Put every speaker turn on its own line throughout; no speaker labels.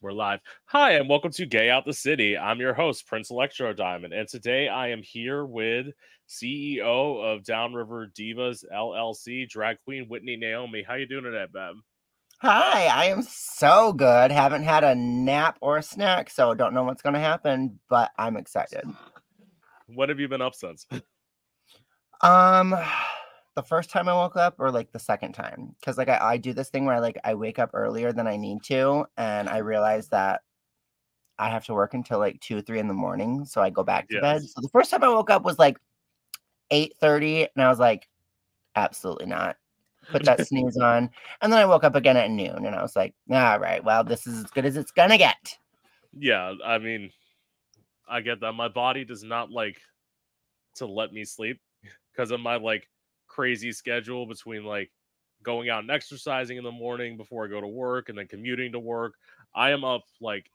We're live. Hi, and welcome to Gay Out the City. I'm your host, Prince Electro Diamond, and today I am here with CEO of Downriver Divas LLC, drag queen Whitney Naomi. How you doing today, Beb?
Hi, I am so good. Haven't had a nap or a snack, so don't know what's going to happen, but I'm excited.
What have you been up since?
Um, the first time I woke up, or like the second time, because like I, I do this thing where I like I wake up earlier than I need to, and I realize that I have to work until like two, three in the morning, so I go back to bed. So the first time I woke up was like eight thirty, and I was like, absolutely not. Put that snooze on, and then I woke up again at noon, and I was like, all right, well, this is as good as it's gonna get.
Yeah, I mean, I get that. My body does not like to let me sleep because of my like crazy schedule between like going out and exercising in the morning before I go to work and then commuting to work. I am up like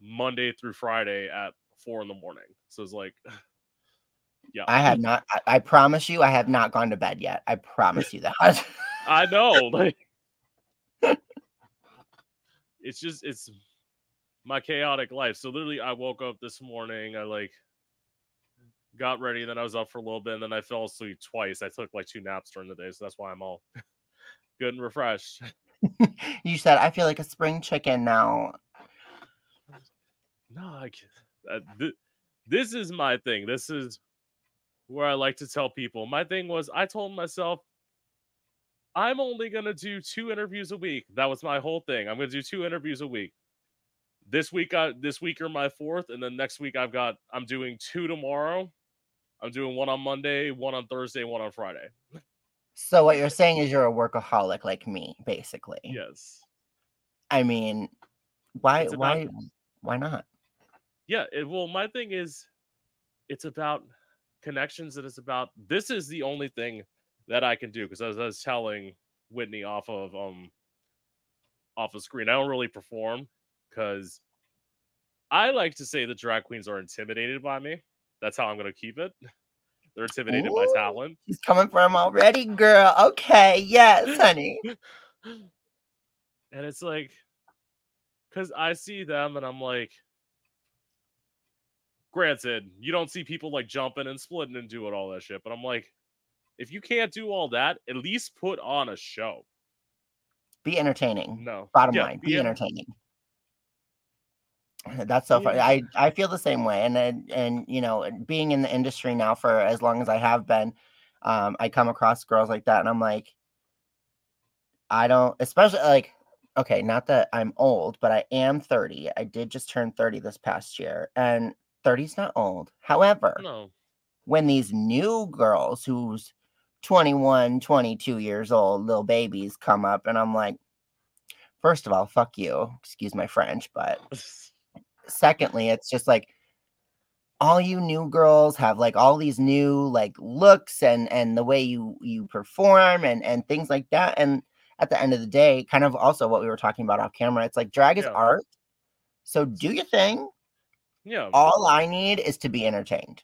Monday through Friday at four in the morning. So it's like, yeah,
I have not. I, I promise you, I have not gone to bed yet. I promise you that.
I know. Like, it's just it's my chaotic life. So literally, I woke up this morning. I like got ready, then I was up for a little bit, and then I fell asleep twice. I took like two naps during the day, so that's why I'm all good and refreshed.
you said I feel like a spring chicken now.
No, I can't. Uh, th- this is my thing. This is where I like to tell people. My thing was I told myself I'm only gonna do two interviews a week. That was my whole thing. I'm gonna do two interviews a week. This week, I this week are my fourth, and then next week I've got I'm doing two tomorrow. I'm doing one on Monday, one on Thursday, one on Friday.
So what you're saying is you're a workaholic like me, basically.
Yes.
I mean, why why why not?
Yeah. It, well, my thing is, it's about connections, and it's about this is the only thing that I can do because as I was telling Whitney off of um off of screen, I don't really perform because I like to say that drag queens are intimidated by me. That's how I'm gonna keep it. They're intimidated by
Ooh.
talent.
He's coming for him already, girl. Okay, yes, honey.
and it's like because i see them and i'm like granted you don't see people like jumping and splitting and doing all that shit but i'm like if you can't do all that at least put on a show
Be entertaining.
no
Bottom
Yeah,
line,
be
be entertaining. That's so funny. I I feel the same way, and then and you know, being in the industry now for as long as I have been, um, I come across girls like that, and I'm like, I don't, especially like, okay, not that I'm old, but I am 30. I did just turn 30 this past year, and 30's not old. However,
no
when these new girls who's 21, 22 years old, little babies come up, and I'm like, first of all, fuck you. Excuse my French, but secondly, it's just like all you new girls have like all these new like looks and and the way you you perform and and things like that. And at the end of the day, kind of also what we were talking about off camera, it's like drag is
Yeah.
art. So do your thing.
yeah
All I need is to be entertained.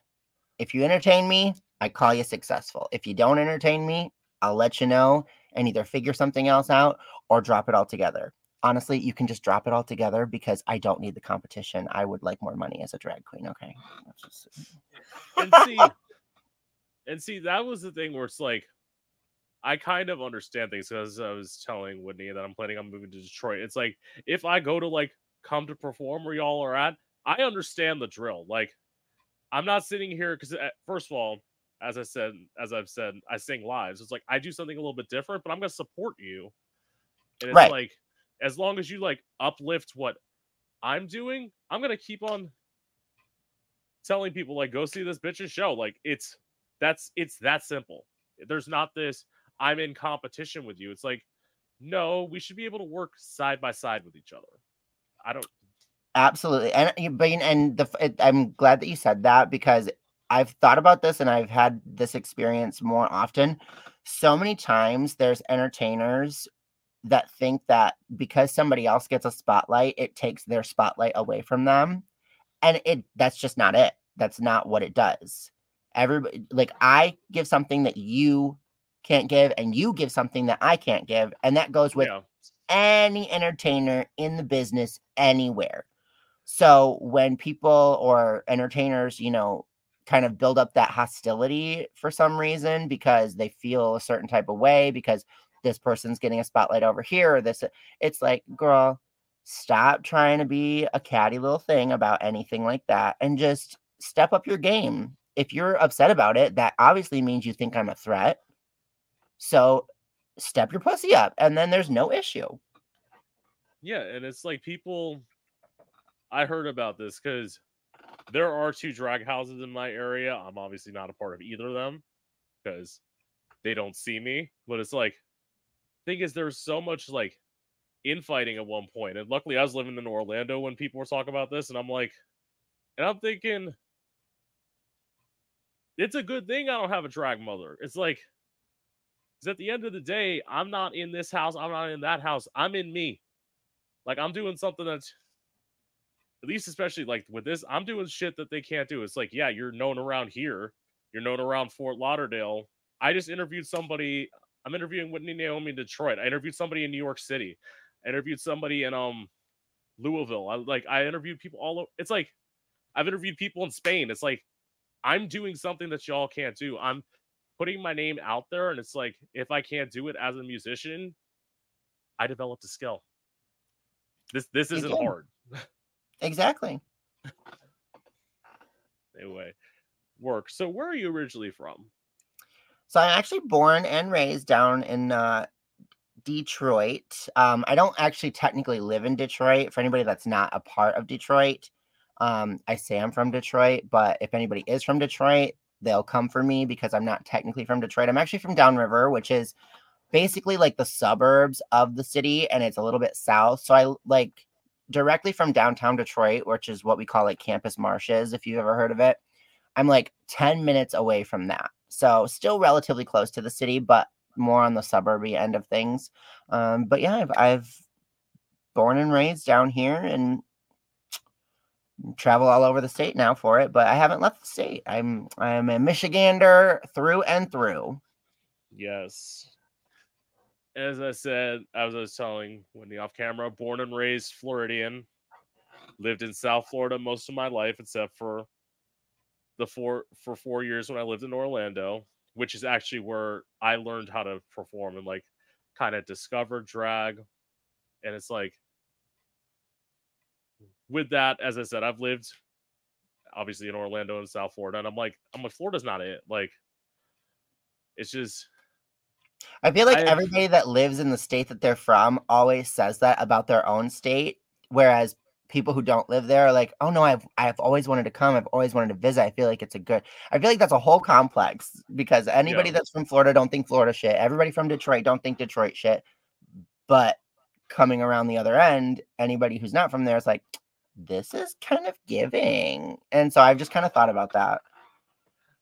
If you entertain me, I call you successful. If you don't entertain me, I'll let you know and either figure something else out or drop it all together. Honestly, you can just drop it all together because I don't need the competition. I would like more money as a drag queen. Okay. Just-
and see and see that was the thing where it's like i kind of understand things because i was telling whitney that i'm planning on moving to detroit it's like if i go to like come to perform where y'all are at i understand the drill like i'm not sitting here because eh, first of all as i said as i've said i sing lives it's like i do something a little bit different but i'm gonna support you and it's
Right.
like as long as you like uplift what i'm doing i'm gonna keep on telling people like go see this bitch's show like it's that's it's that simple there's not this i'm in competition with you it's like no we should be able to work side by side with each other i don't
Absolutely. And but and the I'm glad that you said that because I've thought about this and I've had this experience more often. So many times there's entertainers that think that because somebody else gets a spotlight, it takes their spotlight away from them. And it that's just not it. That's not what it does. Everybody like I give something that you can't give, and you give something that I can't give. And that goes with
yeah.
any entertainer in the business anywhere. So when people or entertainers, you know, kind of build up that hostility for some reason because they feel a certain type of way because this person's getting a spotlight over here or this it's like girl stop trying to be a catty little thing about anything like that and just step up your game if you're upset about it that obviously means you think i'm a threat so step your pussy up and then there's no issue
Yeah, and it's like people. I heard about this because there are two drag houses in my area. I'm obviously not a part of either of them because they don't see me. But it's like, thing is, there's so much like infighting at one point, and luckily I was living in Orlando when people were talking about this, and I'm like, and I'm thinking, it's a good thing I don't have a drag mother. It's like, because at the end of the day, I'm not in this house, I'm not in that house, I'm in me. Like I'm doing something that's at least especially like with this, I'm doing shit that they can't do. It's like, yeah, you're known around here, you're known around Fort Lauderdale. I just interviewed somebody. I'm interviewing Whitney Naomi in Detroit. I interviewed somebody in New York City. I interviewed somebody in um Louisville. I like I interviewed people all over. It's like I've interviewed people in Spain. It's like I'm doing something that y'all can't do. I'm putting my name out there, and it's like if I can't do it as a musician, I developed a skill. This this isn't hard.
exactly
Anyway, work. So where are you originally from?
So I'm actually born and raised down in uh, Detroit. Um, I don't actually technically live in Detroit. For anybody that's not a part of Detroit, um, I say I'm from Detroit. But if anybody is from Detroit, they'll come for me because I'm not technically from Detroit. I'm actually from Downriver, which is basically like the suburbs of the city, and it's a little bit south. So I like directly from downtown Detroit, which is what we call like Campus Martius, if you've ever heard of it. I'm like 10 minutes away from that. So still relatively close to the city, but more on the suburby end of things. Um, but yeah, I've, I've born and raised down here and travel all over the state now for it, but I haven't left the state. I'm I'm a Michigander through and through.
Yes. As I said, as I was telling Whitney off camera, born and raised Floridian, lived in South Florida most of my life, except for the four for four years when I lived in Orlando, which is actually where I learned how to perform and like kind of discover drag. And it's like with that, as I said, I've lived obviously in Orlando and South Florida, and I'm like, I'm like, Florida's not it. Like, it's just
I feel like
I-
everybody that lives in the state that they're from always says that about their own state, whereas people who don't live there are like, "Oh no, I've I've always wanted to come. I've always wanted to visit. I feel like it's a good. I feel like that's a whole complex because anybody
Yeah.
that's from Florida don't think Florida shit. Everybody from Detroit don't think Detroit shit. But coming around the other end, anybody who's not from there is like, this is kind of giving. And so I've just kind of thought about that.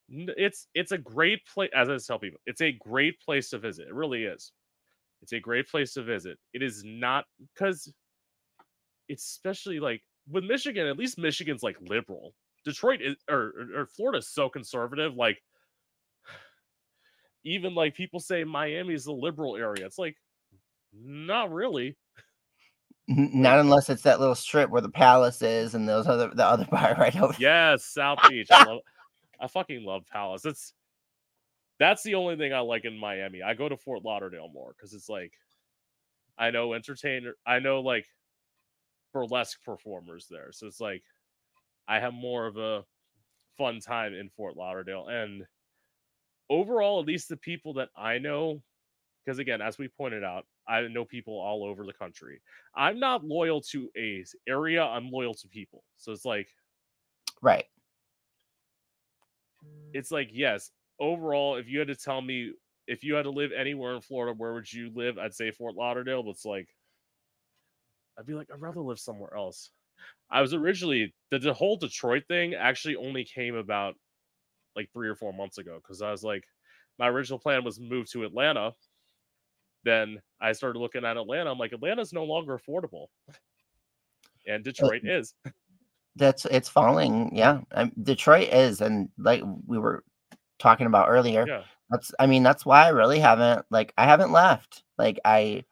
It's it's a great place as i tell people it's a great place to visit it really is it's a great place to visit it is not because especially like with michigan at least michigan's like liberal detroit is or, or, or florida's so conservative like even like people say miami's the liberal area it's like not really
Not unless it's that little strip where the palace is and those other the other part right over
Yes, South Beach. I love I fucking love Palace. It's that's the only thing I like in Miami. I go to Fort Lauderdale more because it's like I know entertainer I know like burlesque performers there. So it's like I have more of a fun time in Fort Lauderdale. And overall, at least the people that I know, because again, as we pointed out, I know people all over the country. I'm not loyal to a area, I'm loyal to people. So it's like
right.
it's like yes overall if you had to tell me if you had to live anywhere in florida where would you live i'd say fort lauderdale but it's like i'd be like i'd rather live somewhere else i was originally the, the whole detroit thing actually only came about like three or four months ago because i was like my original plan was move to atlanta then i started looking at atlanta i'm like atlanta's no longer affordable and detroit is
That's it's falling. Yeah. Um, Detroit is and like we were talking about earlier,
yeah
That's I mean, that's why I really haven't like I haven't left. Like I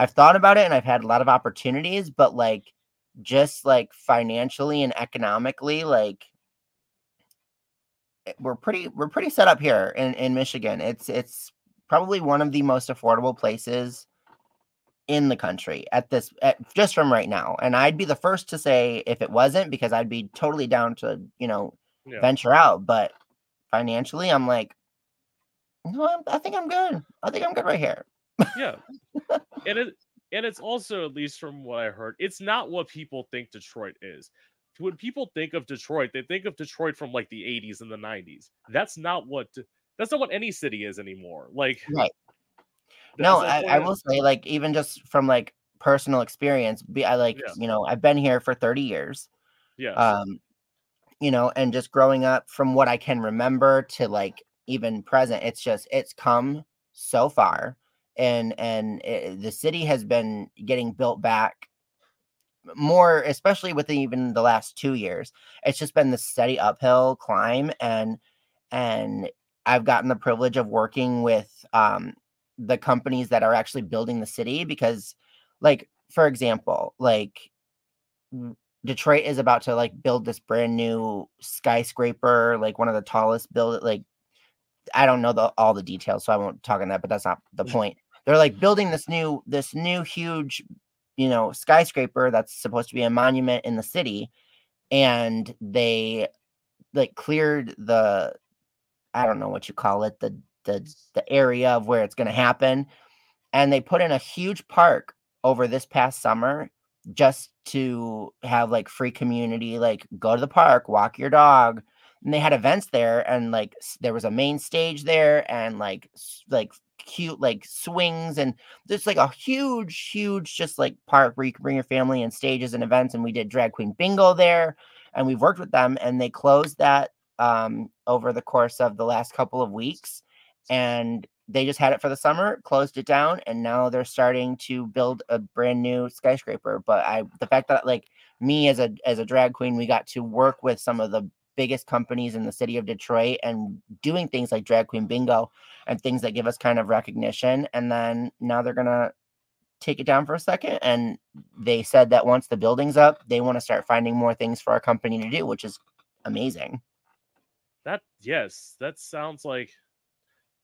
I've thought about it and I've had a lot of opportunities, but like just like financially and economically, like eh, we're pretty we're pretty set up here in in Michigan. It's it's probably one of the most affordable places in the country at this at, just from right now. And I'd be the first to say if it wasn't because I'd be totally down to, you know, yeah. venture out, but financially I'm like no, I'm, I think I'm good. I think I'm good right here.
Yeah. And it and it's also at least from what I heard, it's not what people think Detroit is. When people think of Detroit, they think of Detroit from like the 80s and the 90s. That's not what that's not what any city is anymore. Like
right. No, I, I, will say, like, even just from like personal experience, be I like, yeah. you know, I've been here for 30 years.
Yeah.
Um, you know, and just growing up from what I can remember to like even present, it's just it's come so far, and and it, the city has been getting built back more, especially within even the last two years. It's just been the steady uphill climb, and and I've gotten the privilege of working with um the companies that are actually building the city because like for example like detroit is about to like build this brand new skyscraper like one of the tallest build like i don't know the, all the details so i won't talk on that but that's not the mm. point. They're like building this new this new huge you know skyscraper that's supposed to be a monument in the city and they like cleared the i don't know what you call it the the the area of where it's going to happen and they put in a huge park over this past summer just to have like free community like go to the park walk your dog and they had events there and like there was a main stage there and like like cute like swings and there's like a huge huge just like park where you can bring your family and stages and events and we did drag queen bingo there and we've worked with them and they closed that um over the course of the last couple of weeks and they just had it for the summer, closed it down, and now they're starting to build a brand new skyscraper. But I, the fact that like me as a as a drag queen, we got to work with some of the biggest companies in the city of Detroit and doing things like drag queen bingo and things that give us kind of recognition. And then now they're gonna take it down for a second. And they said that once the building's up, they want to start finding more things for our company to do, which is amazing.
That yes, that sounds like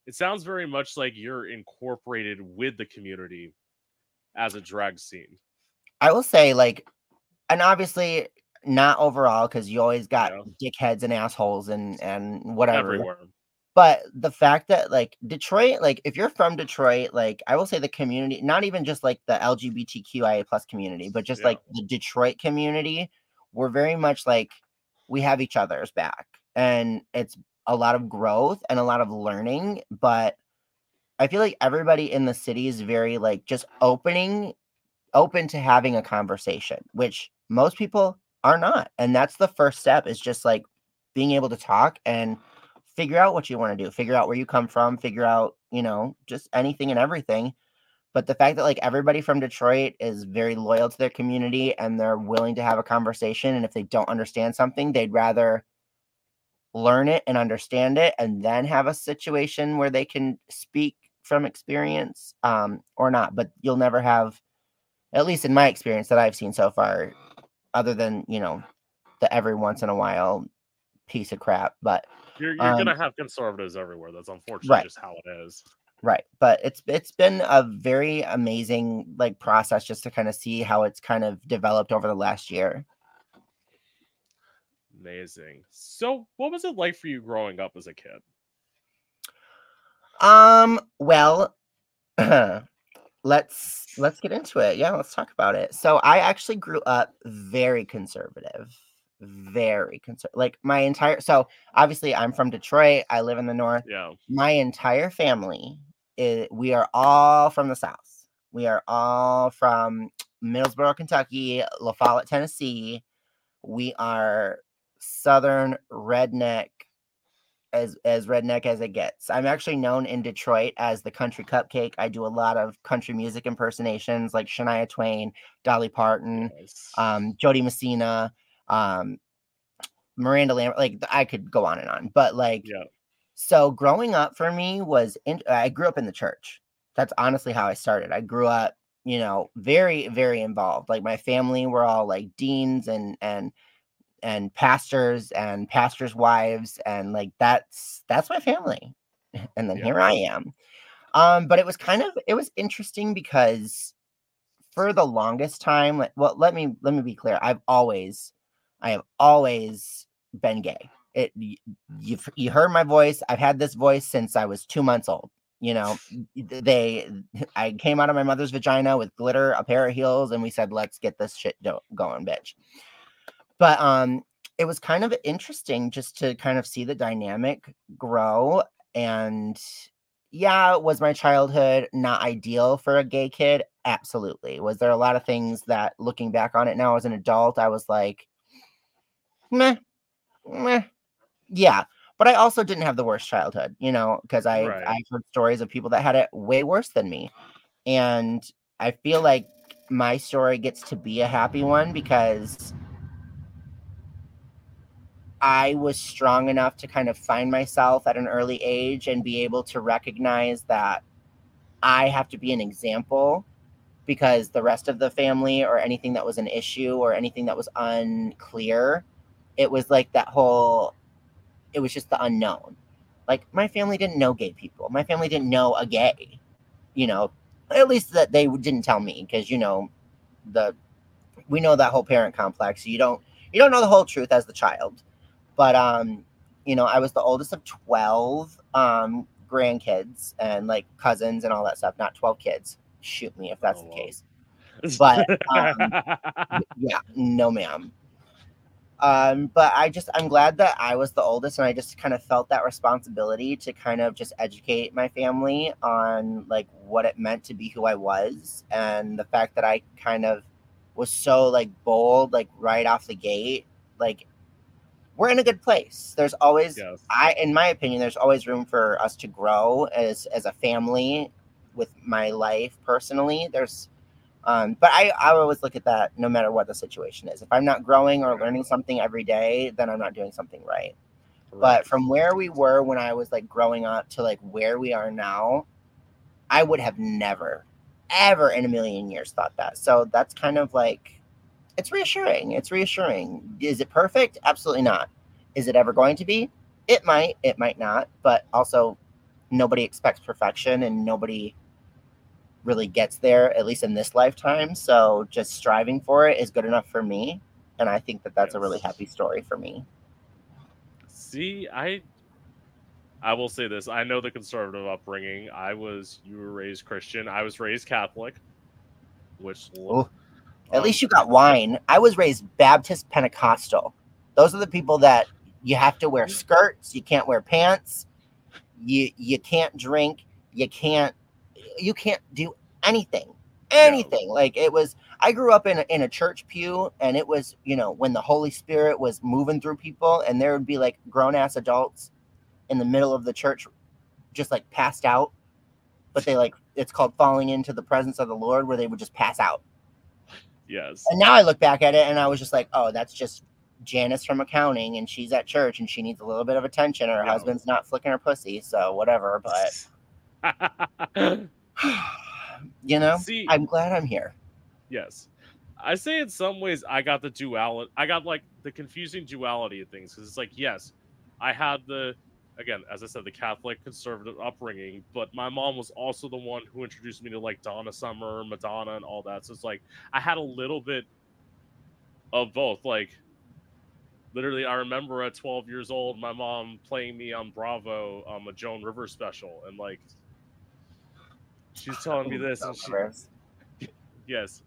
it sounds very much like you're incorporated with the community as a drag scene.
I will say, like, and obviously not overall because you always got yeah. dickheads and assholes and and whatever. Everywhere. But the fact that like Detroit, like if you're from Detroit, like I will say the community, not even just like the LGBTQIA plus community, but just yeah. like the Detroit community, we're very much like we have each other's back. And it's a lot of growth and a lot of learning, but I feel like everybody in the city is very like just opening open to having a conversation, which most people are not. And that's the first step is just like being able to talk and figure out what you want to do, figure out where you come from, figure out, you know, just anything and everything. But the fact that like everybody from Detroit is very loyal to their community and they're willing to have a conversation and if they don't understand something, they'd rather learn it and understand it and then have a situation where they can speak from experience um, or not but you'll never have at least in my experience that i've seen so far other than you know the every once in a while piece of crap but
you're, you're um, gonna have conservatives everywhere that's unfortunately right. just how it is
right but it's it's been a very amazing like process just to kind of see how it's kind of developed over the last year
Amazing. So, what was it like for you growing up as a kid?
Um, well, let's let's get into it. Yeah, let's talk about it. So, I actually grew up very conservative. Very conservative. Like my entire so obviously I'm from Detroit. I live in the north.
Yeah.
My entire family is we are all from the south. We are all from Middlesboro, Kentucky, La Follette, Tennessee. We are southern redneck as as redneck as it gets. I'm actually known in Detroit as the country cupcake. I do a lot of country music impersonations like Shania Twain, Dolly Parton, nice. um, Jo Dee Messina, um, Miranda Lambert. Like I could go on and on, but like
yeah.
so growing up for me was in, I grew up in the church. That's honestly how I started. I grew up, you know, very very involved. Like my family were all like deans and and and pastors and pastors' wives and like that's that's my family. And then
Yeah.
here I am. Um but it was kind of it was interesting because for the longest time like well let me let me be clear. I've always I have always been gay. It you you heard my voice. I've had this voice since I was 2 months old. You know, they I came out of my mother's vagina with glitter, a pair of heels and we said let's get this shit do- going, bitch but um it was kind of interesting just to kind of see the dynamic grow and yeah was my childhood not ideal for a gay kid absolutely was there a lot of things that looking back on it now as an adult i was like meh, meh. yeah but i also didn't have the worst childhood you know because i
Right.
i've heard stories of people that had it way worse than me and i feel like my story gets to be a happy one because I was strong enough to kind of find myself at an early age and be able to recognize that I have to be an example because the rest of the family or anything that was an issue or anything that was unclear, it was like that whole, it was just the unknown. Like my family didn't know gay people. My family didn't know a gay, you know, at least that they didn't tell me because, you know, the, we know that whole parent complex. You don't, you don't know the whole truth as the child but um you know i was the oldest of 12 um grandkids and like cousins and all that stuff not 12 kids. Shoot me if that's
Oh,
the
wow.
case. But, um, yeah no ma'am. Um but i just i'm glad that i was the oldest and i just kind of felt that responsibility to kind of just educate my family on like what it meant to be who i was and the fact that i kind of was so like bold like right off the gate like we're in a good place there's always
yes.
I, in my opinion, there's always room for us to grow as as a family with my life personally. There's, um, but I I always look at that no matter what the situation is. If I'm not growing or learning something every day, then I'm not doing something right. But from where we were when I was like growing up to like where we are now, I would have never, ever in a million years thought that. So that's kind of like, it's reassuring. It's reassuring. Is it perfect? Absolutely not. Is it ever going to be? It might, it might not. But also, nobody expects perfection and nobody really gets there, at least in this lifetime. So just striving for it is good enough for me. And I think that that's a really happy story for me.
See, I I will say this. I know the conservative upbringing. I was you were raised Christian. I was raised Catholic, which
Oh, At least you got wine. I was raised Baptist Pentecostal. Those are the people that you have to wear skirts, you can't wear pants, you you can't drink, you can't you can't do anything. Anything. Like it was I grew up in a, in a church pew and it was, you know, when the Holy Spirit was moving through people and there would be like grown ass adults in the middle of the church just like passed out. But they like it's called falling into the presence of the Lord where they would just pass out.
Yes.
And now I look back at it and I was just like, oh, that's just Janice from accounting and she's at church and she needs a little bit of attention. Her
Yeah.
husband's not flicking her pussy, so whatever. But you know,
See,
I'm glad I'm here.
yes. I say in some ways I got the duality. I got like the confusing duality of things because it's like yes, I had the again as I said the Catholic conservative upbringing, but my mom was also the one who introduced me to like Donna Summer, Madonna, and all that. So it's like I had a little bit of both. Like literally, I remember at 12 years old, my mom playing me on Bravo um, a Joan Rivers special, and like she's telling me this, and she, Yes.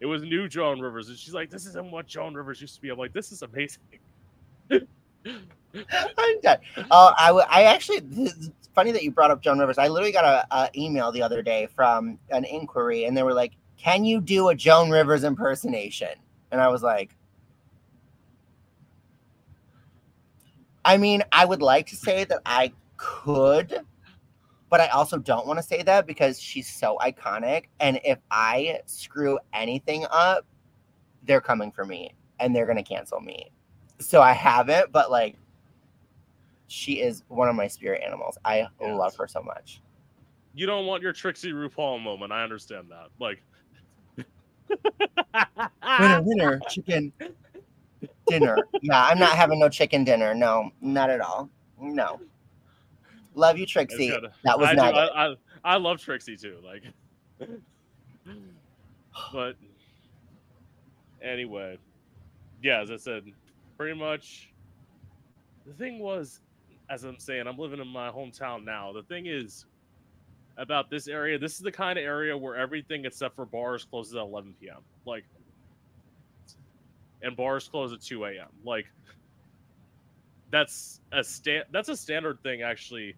It was new Joan Rivers. And she's like, this isn't what Joan Rivers used to be. I'm like, this is amazing.
I'm done. Uh, I, w- I actually, it's funny that you brought up Joan Rivers. I literally got a, a email the other day from an inquiry, and they were like, "Can you do a Joan Rivers impersonation?" And I was like, I mean, I would like to say that I could, but I also don't want to say that because she's so iconic. And if I screw anything up, they're coming for me and they're going to cancel me. So I haven't, but like, she is one of my spirit animals. I
Yes.
love her so much.
You don't want your Trixie RuPaul moment. I understand that. Like,
Winner, winner, chicken dinner. Yeah, I'm not having no chicken dinner. No, not at all. No. Love you, Trixie. That was
I,
not it.
I, I I love Trixie too. Like, but anyway, yeah. As I said, pretty much. The thing was, as I'm saying, I'm living in my hometown now. The thing is about this area. This is the kind of area where everything except for bars closes at 11 p.m. Like, and bars close at 2 a.m. Like, that's a sta- That's a standard thing, actually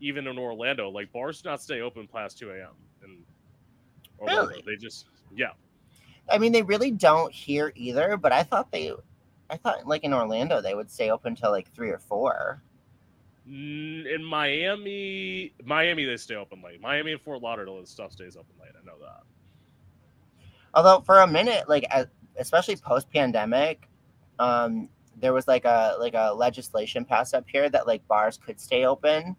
even in Orlando, like bars do not stay open past 2 a.m. And
Really?
they just yeah.
I mean, they really don't here either, but I thought they, I thought like in Orlando, they would stay open till like three or four.
In Miami, Miami they stay open late. Miami and Fort Lauderdale, this stuff stays open late. I know that.
Although for a minute, like especially post pandemic, um, there was like a like a legislation passed up here that like bars could stay open,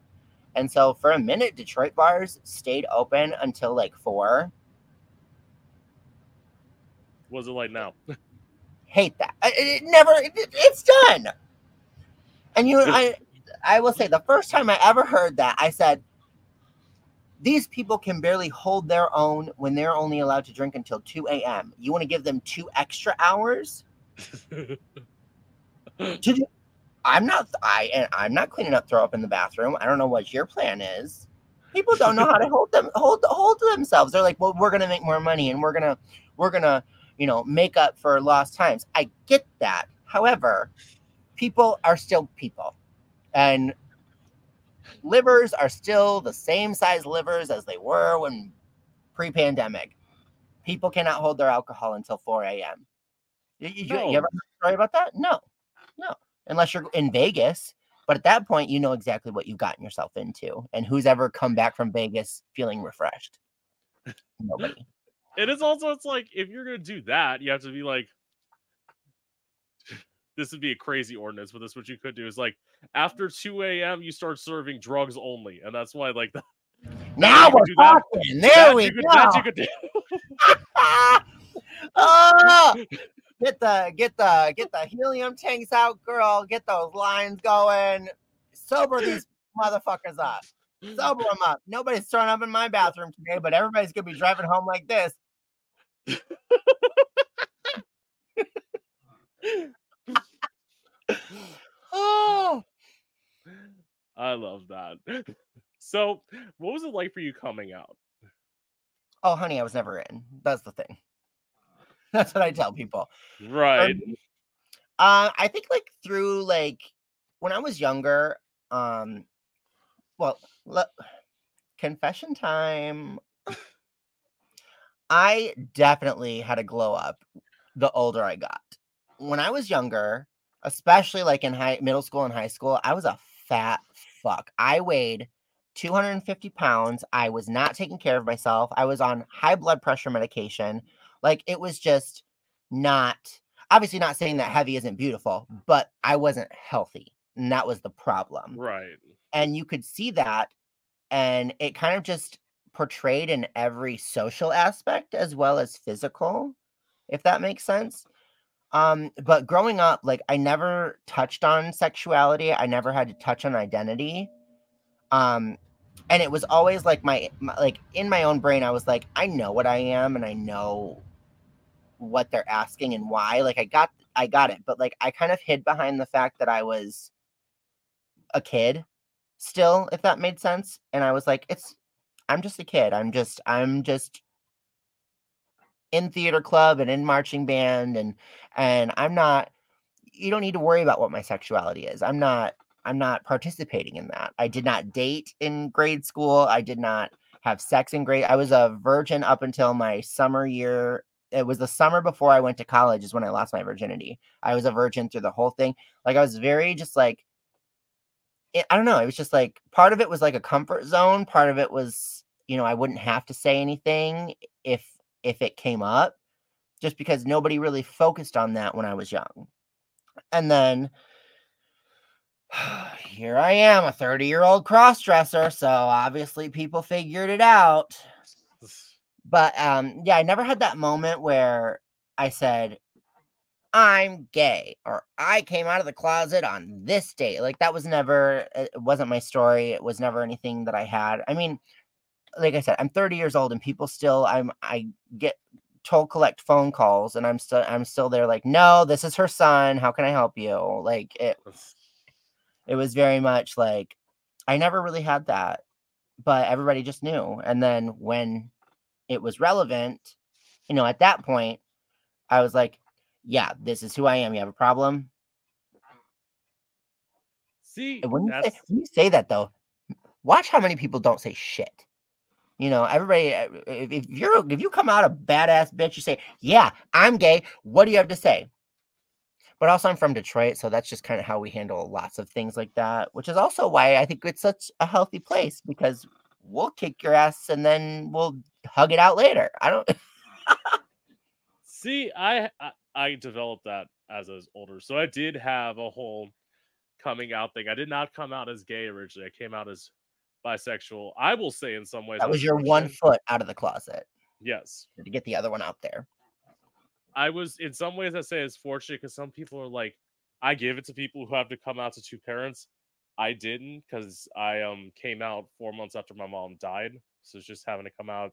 and so for a minute, Detroit bars stayed open until like four.
What's it like now?
Hate that. I, it never. It, it's done. And you, I, I will say the first time I ever heard that, I said, these people can barely hold their own when they're only allowed to drink until two a.m. You want to give them two extra hours? do, I'm not I and I'm not cleaning up throw up in the bathroom. I don't know what your plan is. People don't know how to hold them hold hold themselves. They're like, well, we're gonna make more money and we're gonna we're gonna you know make up for lost times. I get that. However, people are still people, and livers are still the same size livers as they were when pre-pandemic. People cannot hold their alcohol until 4 a.m. You, you, you ever heard a story about that? No, no. Unless you're in Vegas, but at that point, you know exactly what you've gotten yourself into, and who's ever come back from Vegas feeling refreshed? Nobody.
It is also it's like if you're gonna do that, you have to be like this would be a crazy ordinance, but this what you could do is like after 2 a.m. you start serving drugs only, and that's why like that,
Now we're
do that.
talking. There
that
we
could,
go.
that you could do.
oh, get the get the get the helium tanks out, girl. Get those lines going. Sober these motherfuckers up. Sober them up. Nobody's throwing up in my bathroom today, but everybody's gonna be driving home like this. Oh,
I love that. So, what was it like for you coming out?
oh, honey, I was never in. That's the thing. That's what I tell people.
Right.
Uh, I think like through like when I was younger, um, well, le- confession time. I definitely had a glow up the older I got. When I was younger, especially like in high middle school and high school, I was a fat fuck. I weighed 250 pounds. I was not taking care of myself. I was on high blood pressure medication. Like it was just not obviously not saying that heavy isn't beautiful, mm. but I wasn't healthy. And that was the problem.
right.
And you could see that. And it kind of just portrayed in every social aspect as well as physical, if that makes sense. Um, but growing up, like I never touched on sexuality. I never had to touch on identity. Um, and it was always like my, my like in my own brain, I was like, I know what I am and I know what they're asking and why. Like I got I got it, but like I kind of hid behind the fact that I was a kid still, if that made sense. And I was like, it's I'm just a kid. I'm just I'm just in theater club and in marching band and and I'm not you don't need to worry about what my sexuality is. I'm not I'm not participating in that. I did not date in grade school. I did not have sex in grade. I was a virgin up until my summer year. It was the summer before I went to college is when I lost my virginity. I was a virgin through the whole thing. Like I was very just like I don't know. It was just like part of it was like a comfort zone. Part of it was, you know, I wouldn't have to say anything if if it came up, just because nobody really focused on that when I was young. And then Here I am, a 30 year old cross dresser. So obviously people figured it out. But um, yeah, I never had that moment where I said, I'm gay or I came out of the closet on this date. Like that was never, it wasn't my story. It was never anything that I had. I mean, like I said, I'm 30 years old and people still, I'm, I get toll collect phone calls and I'm still, I'm still there like, no, this is her son. How can I help you? Like it, it was very much like, I never really had that, but everybody just knew. And then when it was relevant, you know, at that point, I was like, yeah, this is who I am. You have a problem?
See,
when you, say, when you say that though, watch how many people don't say shit. You know, everybody. Uh, if, you're if you come out a badass bitch, you say, "Yeah, I'm gay." What do you have to say? But also, I'm from Detroit, so that's just kind of how we handle lots of things like that. Which is also why I think it's such a healthy place because we'll kick your ass and then we'll hug it out later. I don't.
See, I, I I developed that as I was older, so I did have a whole coming out thing. I did not come out as gay originally. I came out as bisexual. I will say in some ways
that was your one foot out of the closet.
Yes,
to get the other one out there.
I was in some ways I say it's fortunate because some people are like, I give it to people who have to come out to two parents. I didn't because I um came out four months after my mom died, so it's just having to come out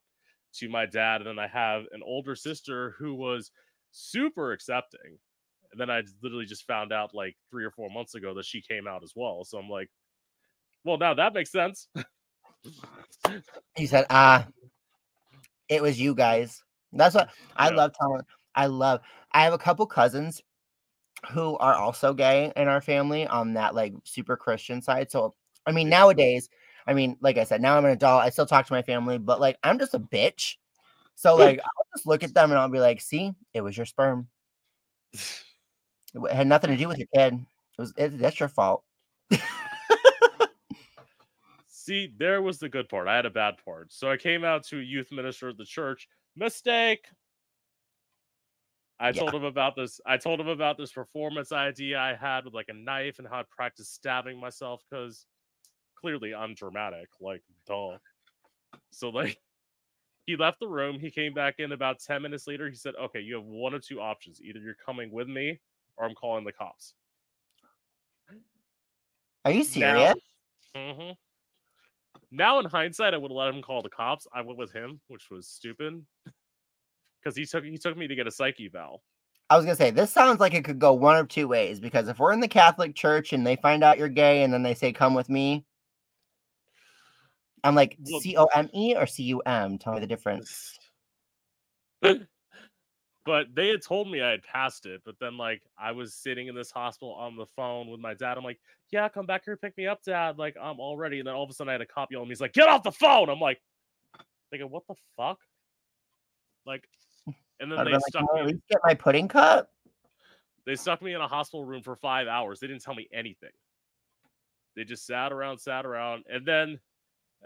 to my dad, and then I have an older sister who was super accepting. And then I literally just found out like three or four months ago that she came out as well. So I'm like, well, now that makes sense.
he said, ah, it was you guys. That's what I yeah. love telling. I love, I have a couple cousins who are also gay in our family on that like super Christian side. So, I mean, nowadays, I mean, like I said, now I'm an adult. I still talk to my family, but like I'm just a bitch. So like I'll just look at them and I'll be like, see, it was your sperm. It had nothing to do with your kid. It was it, that's your fault.
See, there was the good part. I had a bad part. So I came out to a youth minister at the church. Mistake. I yeah. told him about this. I told him about this performance idea I had with like a knife and how I practiced stabbing myself because clearly I'm dramatic. Like, duh. So like he left the room. He came back in about 10 minutes later. He said, Okay, you have one of two options. Either you're coming with me or I'm calling the cops.
Are you serious?
Now, mm-hmm. Now in hindsight, I would have let him call the cops. I went with him, which was stupid. Because he took he took me to get a psyche eval.
I was gonna say this sounds like it could go one of two ways because if we're in the Catholic Church and they find out you're gay and then they say come with me, I'm like C O M E or C U M. Tell me the difference.
but they had told me I had passed it. But then, like, I was sitting in this hospital on the phone with my dad. I'm like, "Yeah, come back here, pick me up, dad." Like, I'm all ready. And then all of a sudden, I had a cop yell at me. He's like, "Get off the phone!" I'm like, thinking, "What the fuck?" Like, and then they like, stuck me.
In, oh, get my pudding cup.
They stuck me in a hospital room for five hours. They didn't tell me anything. They just sat around, sat around, and then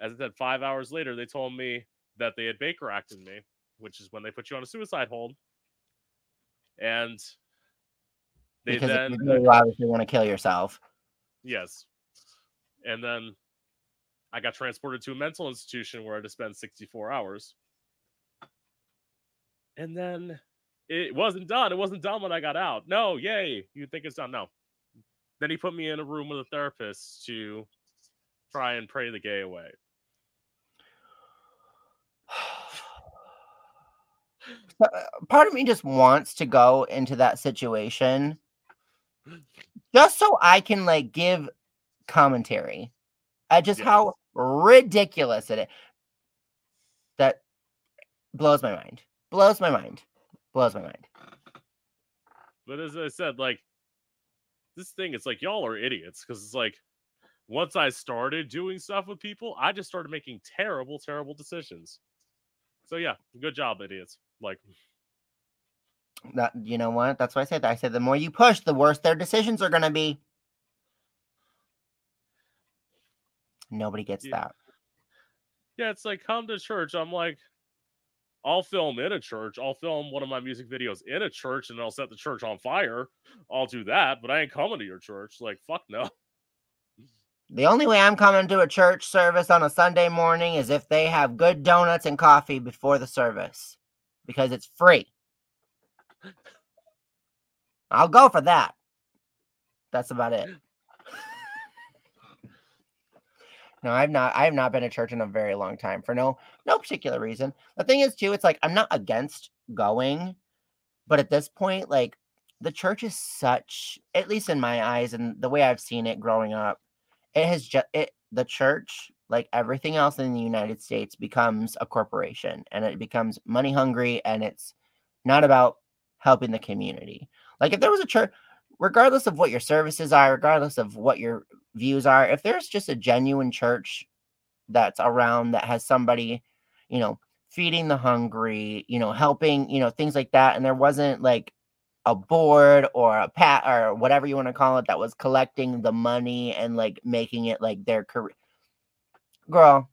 as I said, five hours later, they told me that they had Baker acted me, which is when they put you on a suicide hold. And
they because then you uh, obviously want to kill yourself.
Yes. And then I got transported to a mental institution where I had to spend 64 hours. And then it wasn't done. It wasn't done when I got out. No, yay. You think it's done? No. Then he put me in a room with a therapist to try and pray the gay away.
Uh, part of me just wants to go into that situation just so I can like give commentary at just yes. how ridiculous it is. That blows my mind. Blows my mind. Blows my mind.
But as I said, like this thing, it's like y'all are idiots because it's like once I started doing stuff with people, I just started making terrible, terrible decisions. So yeah, good job, idiots. Like
that you know what? That's why I said that. I said the more you push, the worse their decisions are gonna be. Nobody gets
yeah.
that.
Yeah, it's like come to church. I'm like, I'll film in a church. I'll film one of my music videos in a church and I'll set the church on fire. I'll do that, but I ain't coming to your church. Like, fuck no.
The only way I'm coming to a church service on a Sunday morning is if they have good donuts and coffee before the service because it's free. I'll go for that. That's about it. No, I've not I have not been to church in a very long time for no no particular reason. The thing is too, it's like I'm not against going, but at this point, like the church is such, at least in my eyes and the way I've seen it growing up, it has just it the church, like everything else in the United States, becomes a corporation and it becomes money hungry and it's not about helping the community. Like if there was a church, regardless of what your services are, regardless of what your views are, if there's just a genuine church that's around that has somebody, you know, feeding the hungry, you know, helping, you know, things like that, and there wasn't like a board or a pat or whatever you want to call it that was collecting the money and like making it like their career. Girl,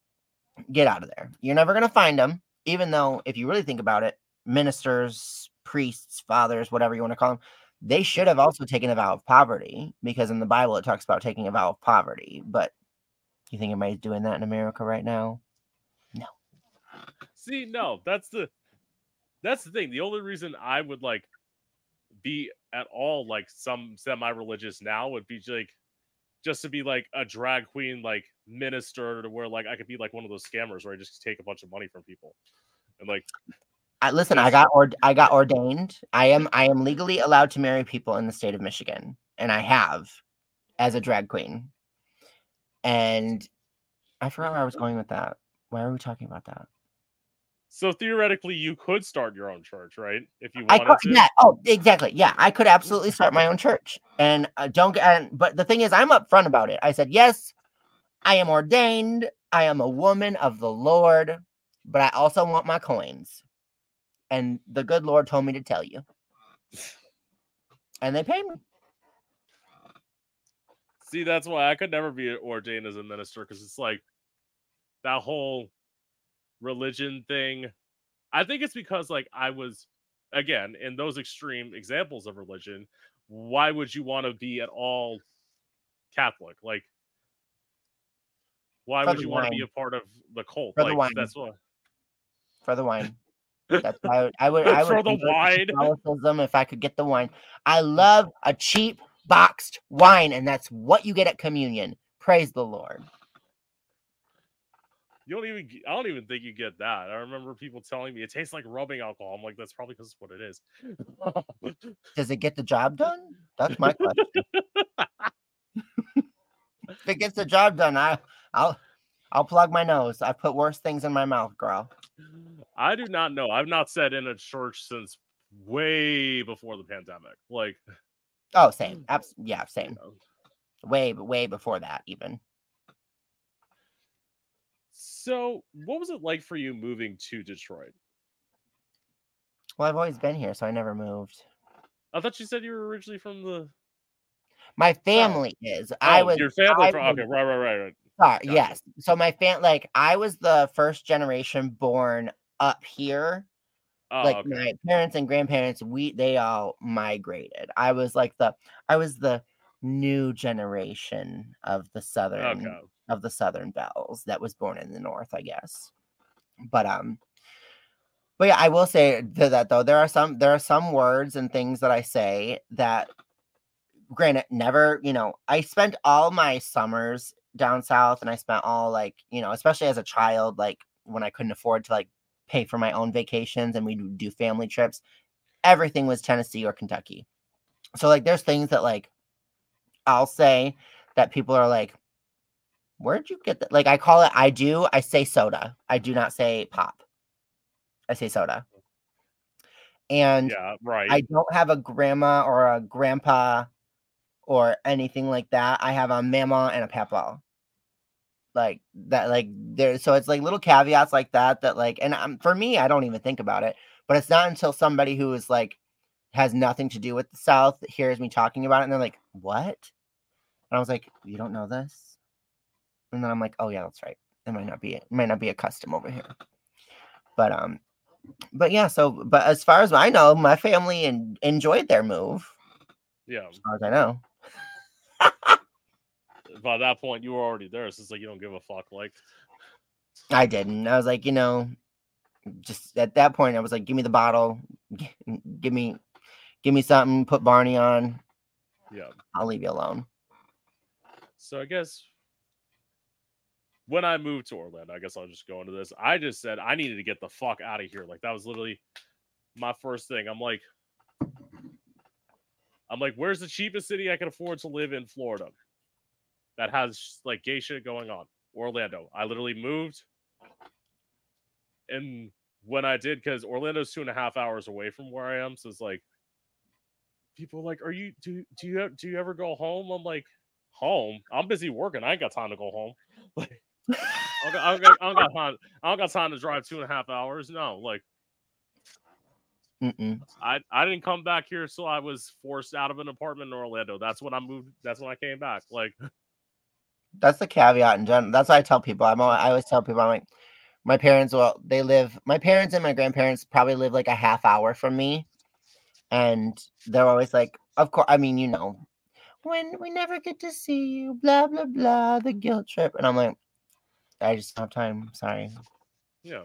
get out of there. You're never gonna find them, even though if you really think about it, ministers, priests, fathers, whatever you want to call them, they should have also taken a vow of poverty because in the Bible it talks about taking a vow of poverty. But you think anybody's doing that in America right now? No.
See, no, that's the that's the thing. The only reason I would like be at all like some semi-religious now would be like just to be like a drag queen like minister to where like I could be like one of those scammers where I just take a bunch of money from people and like
I, listen, I got or I got ordained. I am I am legally allowed to marry people in the state of Michigan, and I have as a drag queen. And I forgot where I was going with that. Why are we talking about that?
So theoretically, you could start your own church, right? If you
I
wanted
could,
to.
yeah. Oh, exactly. Yeah, I could absolutely start my own church, and uh, don't. And but the thing is, I'm upfront about it. I said yes, I am ordained. I am a woman of the Lord, but I also want my coins and the good Lord told me to tell you. And they pay me.
See, that's why I could never be ordained as a minister because it's like that whole religion thing. I think it's because like I was again in those extreme examples of religion. Why would you want to be at all Catholic? Like, why would you want to be a part of the cult?
For the wine.
that's what.
for the wine. That's why I would. I would, I would
For the wine.
Catholicism if I could get the wine. I mm. love a cheap boxed wine, and that's what you get at communion. Praise the Lord.
You don't even. I don't even think you get that. I remember people telling me it tastes like rubbing alcohol. I'm like, that's probably because it's what it is.
Does it get the job done? That's my question. if it gets the job done, I, I'll, I'll plug my nose. I put worse things in my mouth, girl.
I do not know. I've not sat in a church since way before the pandemic. Like,
Oh, same. Abs- yeah,
you
same.
know.
Way, way before that, even.
So what was it like for you moving to Detroit?
Well, I've always been here, so I never moved.
I thought you said you were originally from the.
My family is. I
Oh,
was.
your family
I
from. Okay, right, right, right, right.
Sorry,
Gotcha.
yes. So my fan, like, I was the first generation born up here.
Oh,
like
okay.
my parents and grandparents, we they all migrated. I was like the, I was the new generation of the southern
Okay.
Of the southern belles that was born in the north, I guess. But um, but yeah, I will say that though, there are some there are some words and things that I say that granted never, you know, I spent all my summers down south and I spent all like, you know, especially as a child, like when I couldn't afford to like pay for my own vacations and we'd do family trips, everything was Tennessee or Kentucky. So like there's things that like I'll say that people are like, where'd you get that? Like I call it I do, I say soda. I do not say pop. I say soda. And
Yeah, right.
I don't have a grandma or a grandpa or anything like that. I have a mama and a papa. Like that, like there. So it's like little caveats like that. That like, and um, for me, I don't even think about it. But it's not until somebody who is like has nothing to do with the South hears me talking about it, and they're like, "What?" And I was like, "You don't know this?" And then I'm like, "Oh yeah, that's right. It might not be it might not be a custom over here." But um, but yeah. So, but as far as I know, my family en- enjoyed their move.
yeah.
As far as I know.
by that point you were already there. So it's like you don't give a fuck. Like
I didn't. I was like, you know, just at that point, I was like, give me the bottle, g- give me, give me something, put Barney on.
yeah.
I'll leave you alone.
So I guess when I moved to Orlando, I guess I'll just go into this. I just said I needed to get the fuck out of here. Like that was literally my first thing. I'm like, I'm like, where's the cheapest city I can afford to live in Florida that has like gay shit going on? Orlando. I literally moved, and when I did, because Orlando's two and a half hours away from where I am, so it's like people are like, "Are you do do you do you ever go home?" I'm like, "Home? I'm busy working. I ain't got time to go home." Like, I don't, got, I, don't got, I don't got time. I don't got time to drive two and a half hours. No, like
Mm-mm.
I I didn't come back here, so I was forced out of an apartment in Orlando. That's when I moved. That's when I came back. Like,
That's the caveat in general. That's what I tell people. I'm. I always tell people. I'm like, my parents. Well, they live. My parents and my grandparents probably live like a half hour from me, and they're always like, of course. I mean, you know, when we never get to see you, blah blah blah, the guilt trip, and I'm like, I just don't have time. Sorry.
yeah,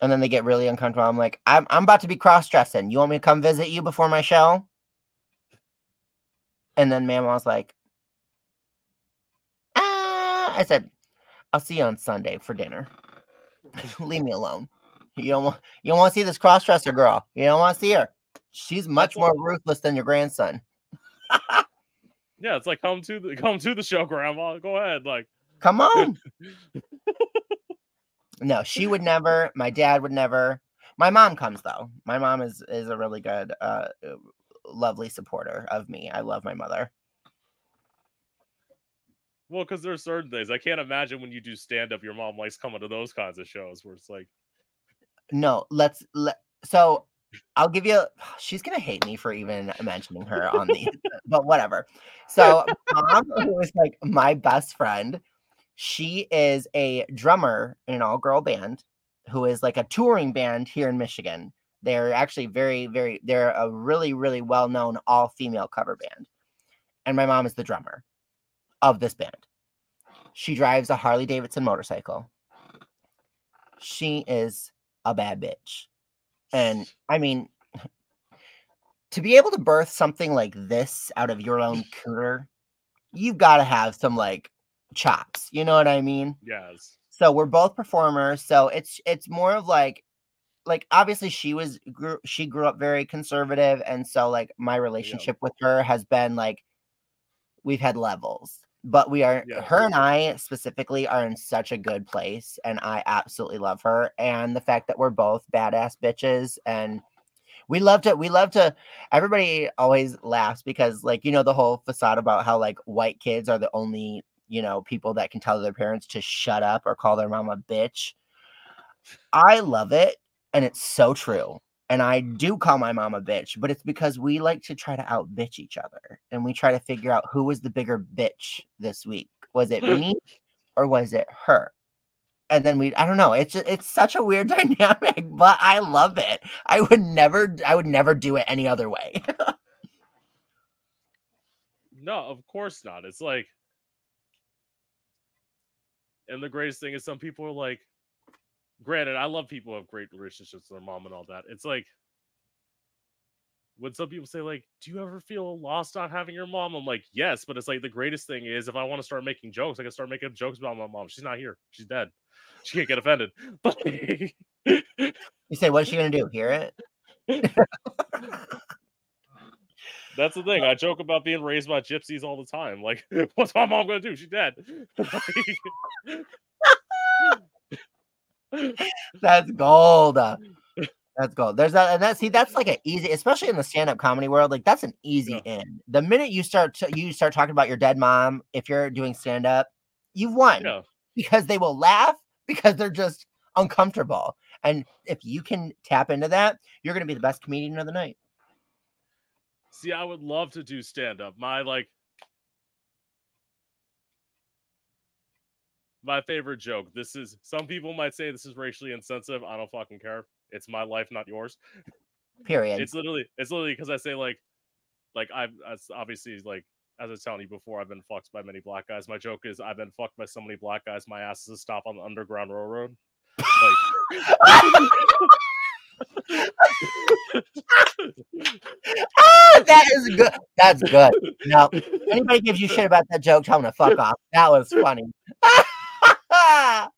And then they get really uncomfortable. I'm like, I'm I'm about to be cross dressing. You want me to come visit you before my show? And then Mama's like, ah. I said, I'll see you on Sunday for dinner. Leave me alone. You don't want you don't want to see this cross dresser girl. You don't want to see her. She's much more ruthless than your grandson.
yeah. It's like come to the come to the show, Grandma. Go ahead. Like,
Come on. no, she would never. My dad would never. My mom comes though. My mom is is a really good, uh, lovely supporter of me. I love my mother.
well, because there's certain things I can't imagine when you do stand up, your mom likes coming to those kinds of shows where it's like,
No, let's let. So I'll give you. She's gonna hate me for even mentioning her on these, but whatever. So mom, who is like my best friend, she is a drummer in an all-girl band, who is like a touring band here in Michigan. They're actually very, very. They're a really, really well-known all-female cover band, and my mom is the drummer of this band. She drives a Harley Davidson motorcycle. She is a bad bitch. And I mean, to be able to birth something like this out of your own cooter, you've got to have some like chops. You know what I mean?
yes,
So we're both performers. So it's it's more of like like obviously she was grew, she grew up very conservative and so like my relationship with her has been like we've had levels but we are
Yeah.
her and I specifically are in such a good place and I absolutely love her and the fact that we're both badass bitches and we love to we love to everybody always laughs because like you know the whole facade about how like white kids are the only you know people that can tell their parents to shut up or call their mom a bitch. I love it and it's so true and i mm. do call my mom a bitch but it's because we like to try to out bitch each other and we try to figure out who was the bigger bitch this week. Was it me or was it her? And then we i don't know it's just, it's such a weird dynamic but i love it. I would never i would never do it any other way.
No, of course not. It's like, and the greatest thing is some people are like, granted, I love people who have great relationships with their mom and all that. It's like when some people say like, "Do you ever feel lost not having your mom?" I'm like, "Yes," but it's like the greatest thing is if I want to start making jokes, I can start making jokes about my mom. She's not here. She's dead. She can't get offended. But
you say what's she gonna do hear it
that's the thing. I joke about being raised by gypsies all the time. Like, what's my mom gonna do? She's dead.
That's gold. That's gold. There's that, and that see, that's like an easy, especially in the stand-up comedy world. Like that's an easy in. The minute you start to, you start talking about your dead mom, if you're doing stand-up, you've won
yeah.
because they will laugh because they're just uncomfortable. And if you can tap into that, you're gonna be the best comedian of the night.
See, I would love to do stand up. My like my favorite joke. This is some people might say this is racially insensitive. I don't fucking care. It's my life, not yours.
Period.
It's literally it's literally because I say like like I've obviously like as I was telling you before, I've been fucked by many black guys. My joke is I've been fucked by so many black guys. My ass is a stop on the Underground Railroad. Like,
ah, that is good. That's good. Now, anybody gives you shit about that joke, tell them to fuck off. That was funny.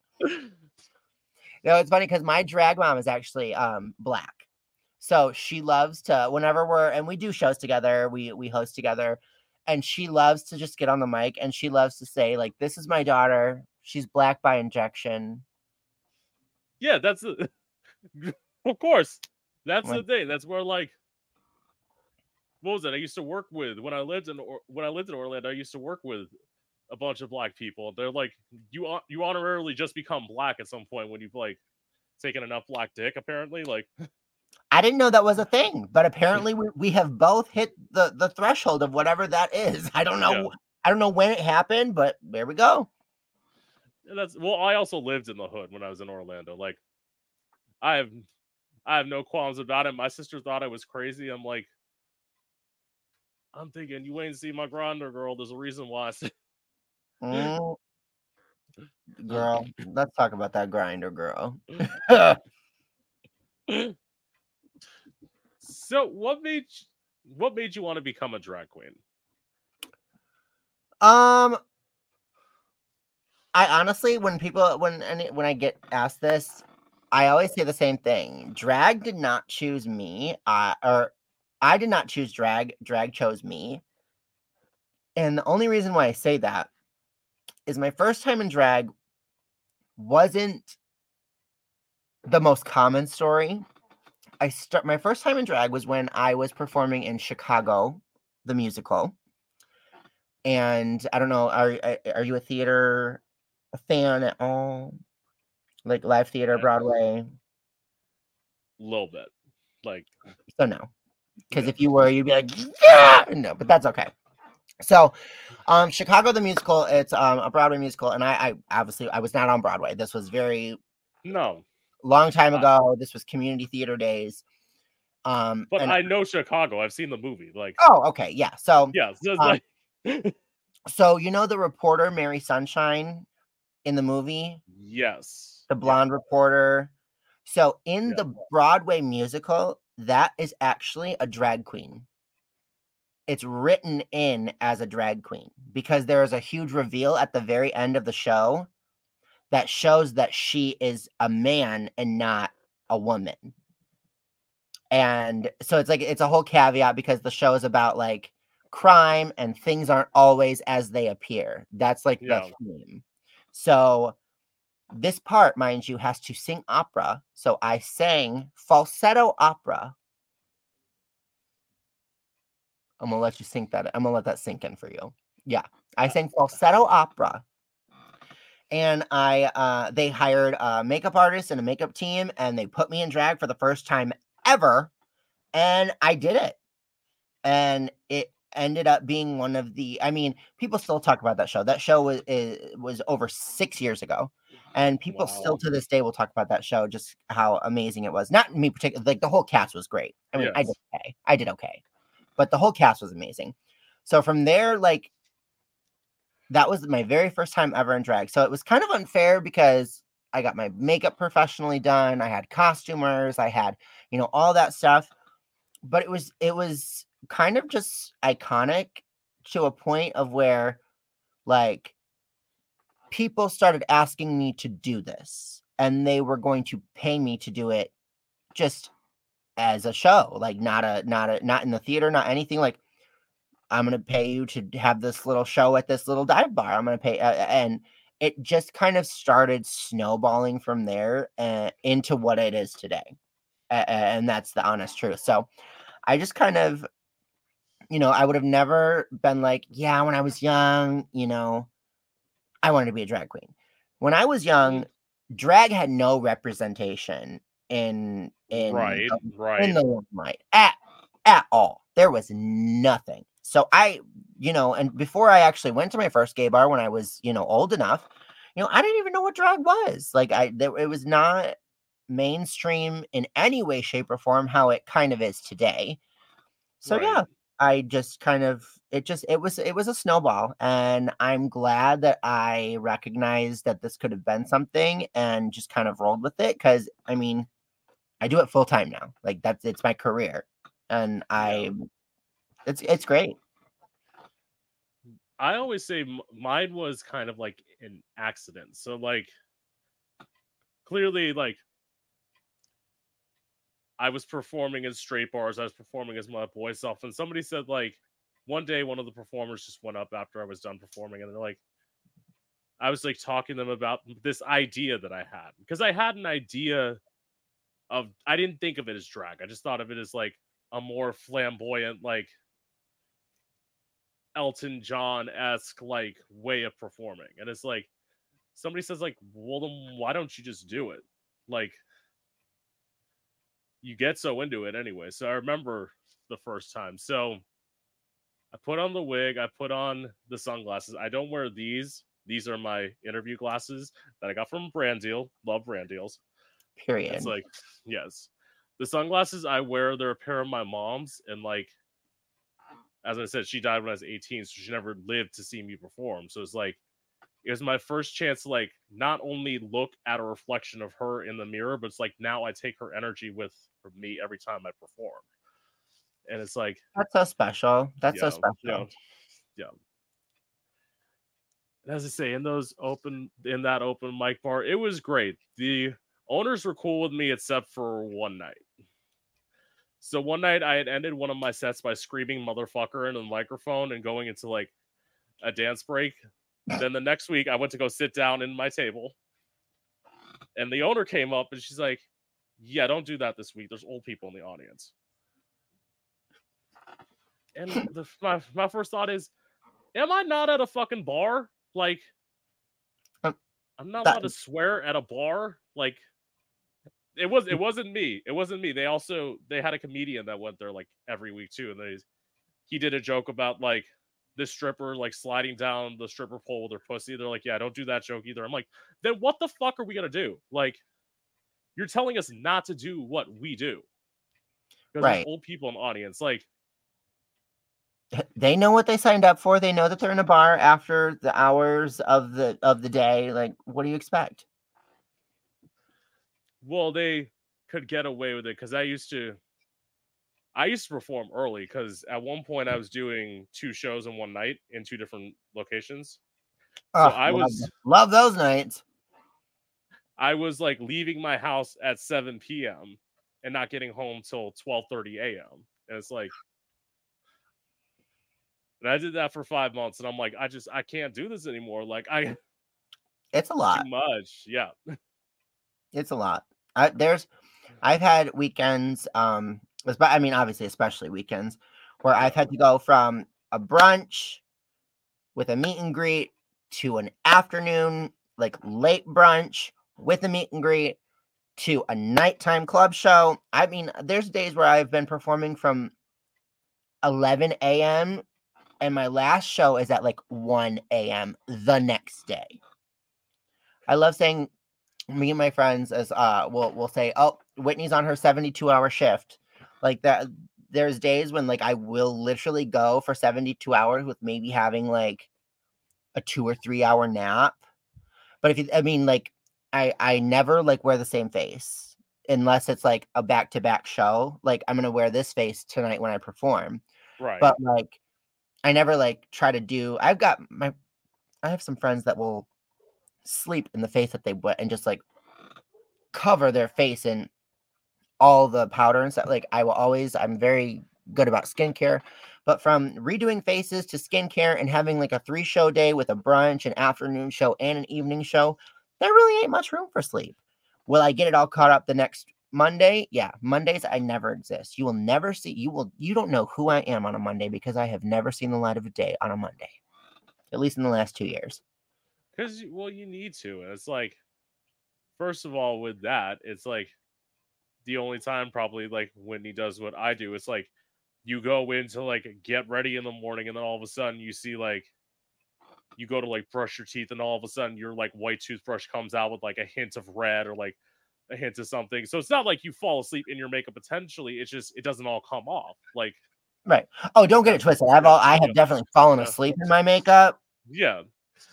no, it's funny because my drag mom is actually um black. So she loves to whenever we're and we do shows together, we we host together, and she loves to just get on the mic and she loves to say, like, this is my daughter. She's black by injection.
Yeah, that's of course. That's
Like-
the thing. That's where like what was it? I used to work with when I lived in Or- when I lived in Orlando. I used to work with a bunch of black people. They're like you you honorarily just become black at some point when you've like taken enough black dick. Apparently, like
I didn't know that was a thing, but apparently we, we have both hit the the threshold of whatever that is. I don't know.
Yeah.
I don't know when it happened, but there we go.
and that's well. I also lived in the hood when I was in Orlando. Like I have I have no qualms about it. My sister thought I was crazy. I'm like. I'm thinking you ain't seen my Grindr girl. There's a reason why I said
Mm. Girl, let's talk about that Grindr girl.
So what made you, what made you want to become a drag queen?
Um, I honestly, when people when any when I get asked this, I always say the same thing. Drag did not choose me. I or I did not choose drag. Drag chose me. And the only reason why I say that is my first time in drag wasn't the most common story. I start my first time in drag was when I was performing in Chicago, the musical and I don't know, are- are you a theater fan at all? Like live theater,
Yeah.
Broadway?
A little bit, like
So no, because if you were, you'd be like, yeah, no, but that's okay. So, um, Chicago the musical, it's um a Broadway musical, and I, I obviously I was not on Broadway. This was very
no.
long time
Uh,
ago. This was community theater days. Um,
But
and-
I know Chicago. I've seen the movie. Like
oh, okay, yeah. So,
yeah, so
um,
like
so you know the reporter Mary Sunshine in the movie.
yes,
the
yeah,
blonde reporter. So in
Yeah.
the Broadway musical, that is actually a drag queen. It's written in as a drag queen because there is a huge reveal at the very end of the show that shows that she is a man and not a woman. And so it's like it's a whole caveat because the show is about like crime and things aren't always as they appear. That's like
Yeah.
the theme. So this part, mind you, has to sing opera. So I sang falsetto opera. I'm gonna let you sink that. I'm gonna let that sink in for you. Yeah, I sang falsetto opera, and I uh, they hired a makeup artist and a makeup team, and they put me in drag for the first time ever, and I did it, and it ended up being one of the. I mean, people still talk about that show. That show was was over six years ago, and people still to this day will talk about that show, just how amazing it was. Not me particular, like the whole cast was great. I mean, I did okay. I did okay, but the whole cast was amazing. So from there, like that was my very first time ever in drag. So it was kind of unfair because I got my makeup professionally done. I had costumers. I had, you know, all that stuff. But it was it was kind of just iconic to a point of where like people started asking me to do this and they were going to pay me to do it just as a show like not a not a not in the theater not anything like i'm going to pay you to have this little show at this little dive bar i'm going to pay uh, and it just kind of started snowballing from there uh, into what it is today a- and that's the honest truth so i just kind of you know i would have never been like yeah when i was young you know i wanted to be a drag queen when i was young mm. drag had no representation in in
right,
the
right.
in the limelight at at all. There was nothing. So I, you know, and before I actually went to my first gay bar when I was, you know, old enough, you know, I didn't even know what drag was. Like I, there, it was not mainstream in any way, shape, or form how it kind of is today. So yeah. I just kind of it just it was it was a snowball and i'm glad that i recognized that this could have been something and just kind of rolled with it because i mean i do it full time now like that's it's my career and i it's it's great
I always say mine was kind of like an accident. So like clearly like I was performing in straight bars, I was performing as my boy self, and somebody said like one day one of the performers just went up after I was done performing, and they're like, I was like talking to them about this idea that I had because I had an idea of I didn't think of it as drag. I just thought of it as like a more flamboyant, like Elton John esque like way of performing. And it's like somebody says, like, well then why don't you just do it? Like you get so into it anyway. So I remember the first time. So I put on the wig, I put on the sunglasses. I don't wear these. These are my interview glasses that I got from Brand Deal. Love Brand Deals.
period
It's like, yes. The sunglasses I wear, they're a pair of my mom's, and like, as I said, she died when I was 18, so she never lived to see me perform. So it's like, it was my first chance to like not only look at a reflection of her in the mirror, but it's like now I take her energy with me every time I perform, and it's like,
that's so special that's so special
yeah, yeah. And As I say, in those open in that open mic bar, it was great. The owners were cool with me except for one night. So one night I had ended one of my sets by screaming motherfucker into the microphone and going into like a dance break. then the next week I went to go sit down in my table. And the owner came up and she's like, Yeah, don't do that this week. There's old people in the audience. And the, my, my first thought is, Am I not at a fucking bar? Like,
Um,
I'm not
that-
allowed to swear at a bar. Like, it was it wasn't me. It wasn't me. They also they had a comedian that went there like every week too, and they he did a joke about like this stripper like sliding down the stripper pole with her pussy. They're like, yeah, don't do that joke either. I'm like, then what the fuck are we gonna do? Like, you're telling us not to do what we do because
Right.
there's old people in the audience. Like,
they know what they signed up for they know that they're in a bar after the hours of the of the day like what do you expect
well, they could get away with it because I used to. I used to perform early because at one point I was doing two shows in one night in two different locations. So
Ugh,
I
love
was
love those nights
I was like leaving my house at 7 p.m. and not getting home till 12:30 a.m. And it's like and I did that for 5 months and I'm like I just I can't do this anymore. Like I
it's a lot
too much. Yeah.
it's a lot I, there's i've had weekends um i mean obviously especially weekends where i've had to go from a brunch with a meet and greet to an afternoon like late brunch with a meet and greet to a nighttime club show i mean there's days where i've been performing from 11 a.m and my last show is at like 1 a.m the next day i love saying me and my friends as uh will will say, "Oh, Whitney's on her 72 hour shift." Like that there's days when like I will literally go for 72 hours with maybe having like a 2 or 3 hour nap. But if you I mean like I I never like wear the same face unless it's like a back-to-back show. Like I'm going to wear this face tonight when I perform.
Right.
But like I never like try to do I've got my I have some friends that will sleep in the face that they wet and just like cover their face in all the powder and stuff. Like I will always I'm very good about skincare. But from redoing faces to skincare and having like a three show day with a brunch, an afternoon show, and an evening show, there really ain't much room for sleep. Will I get it all caught up the next Monday? Yeah, Mondays I never exist. You will never see you will you don't know who I am on a Monday because I have never seen the light of a day on a Monday. At least in the last 2 years.
Because well, you need to, it's like, first of all, with that, it's like the only time probably like Whitney does what I do. It's like you go in to like get ready in the morning, and then all of a sudden you see like you go to like brush your teeth, and all of a sudden your like white toothbrush comes out with like a hint of red or like a hint of something. So it's not like you fall asleep in your makeup potentially. It's just it doesn't all come off. Like
Right. Oh, don't get it twisted. I've all I have definitely fallen asleep in my makeup.
Yeah,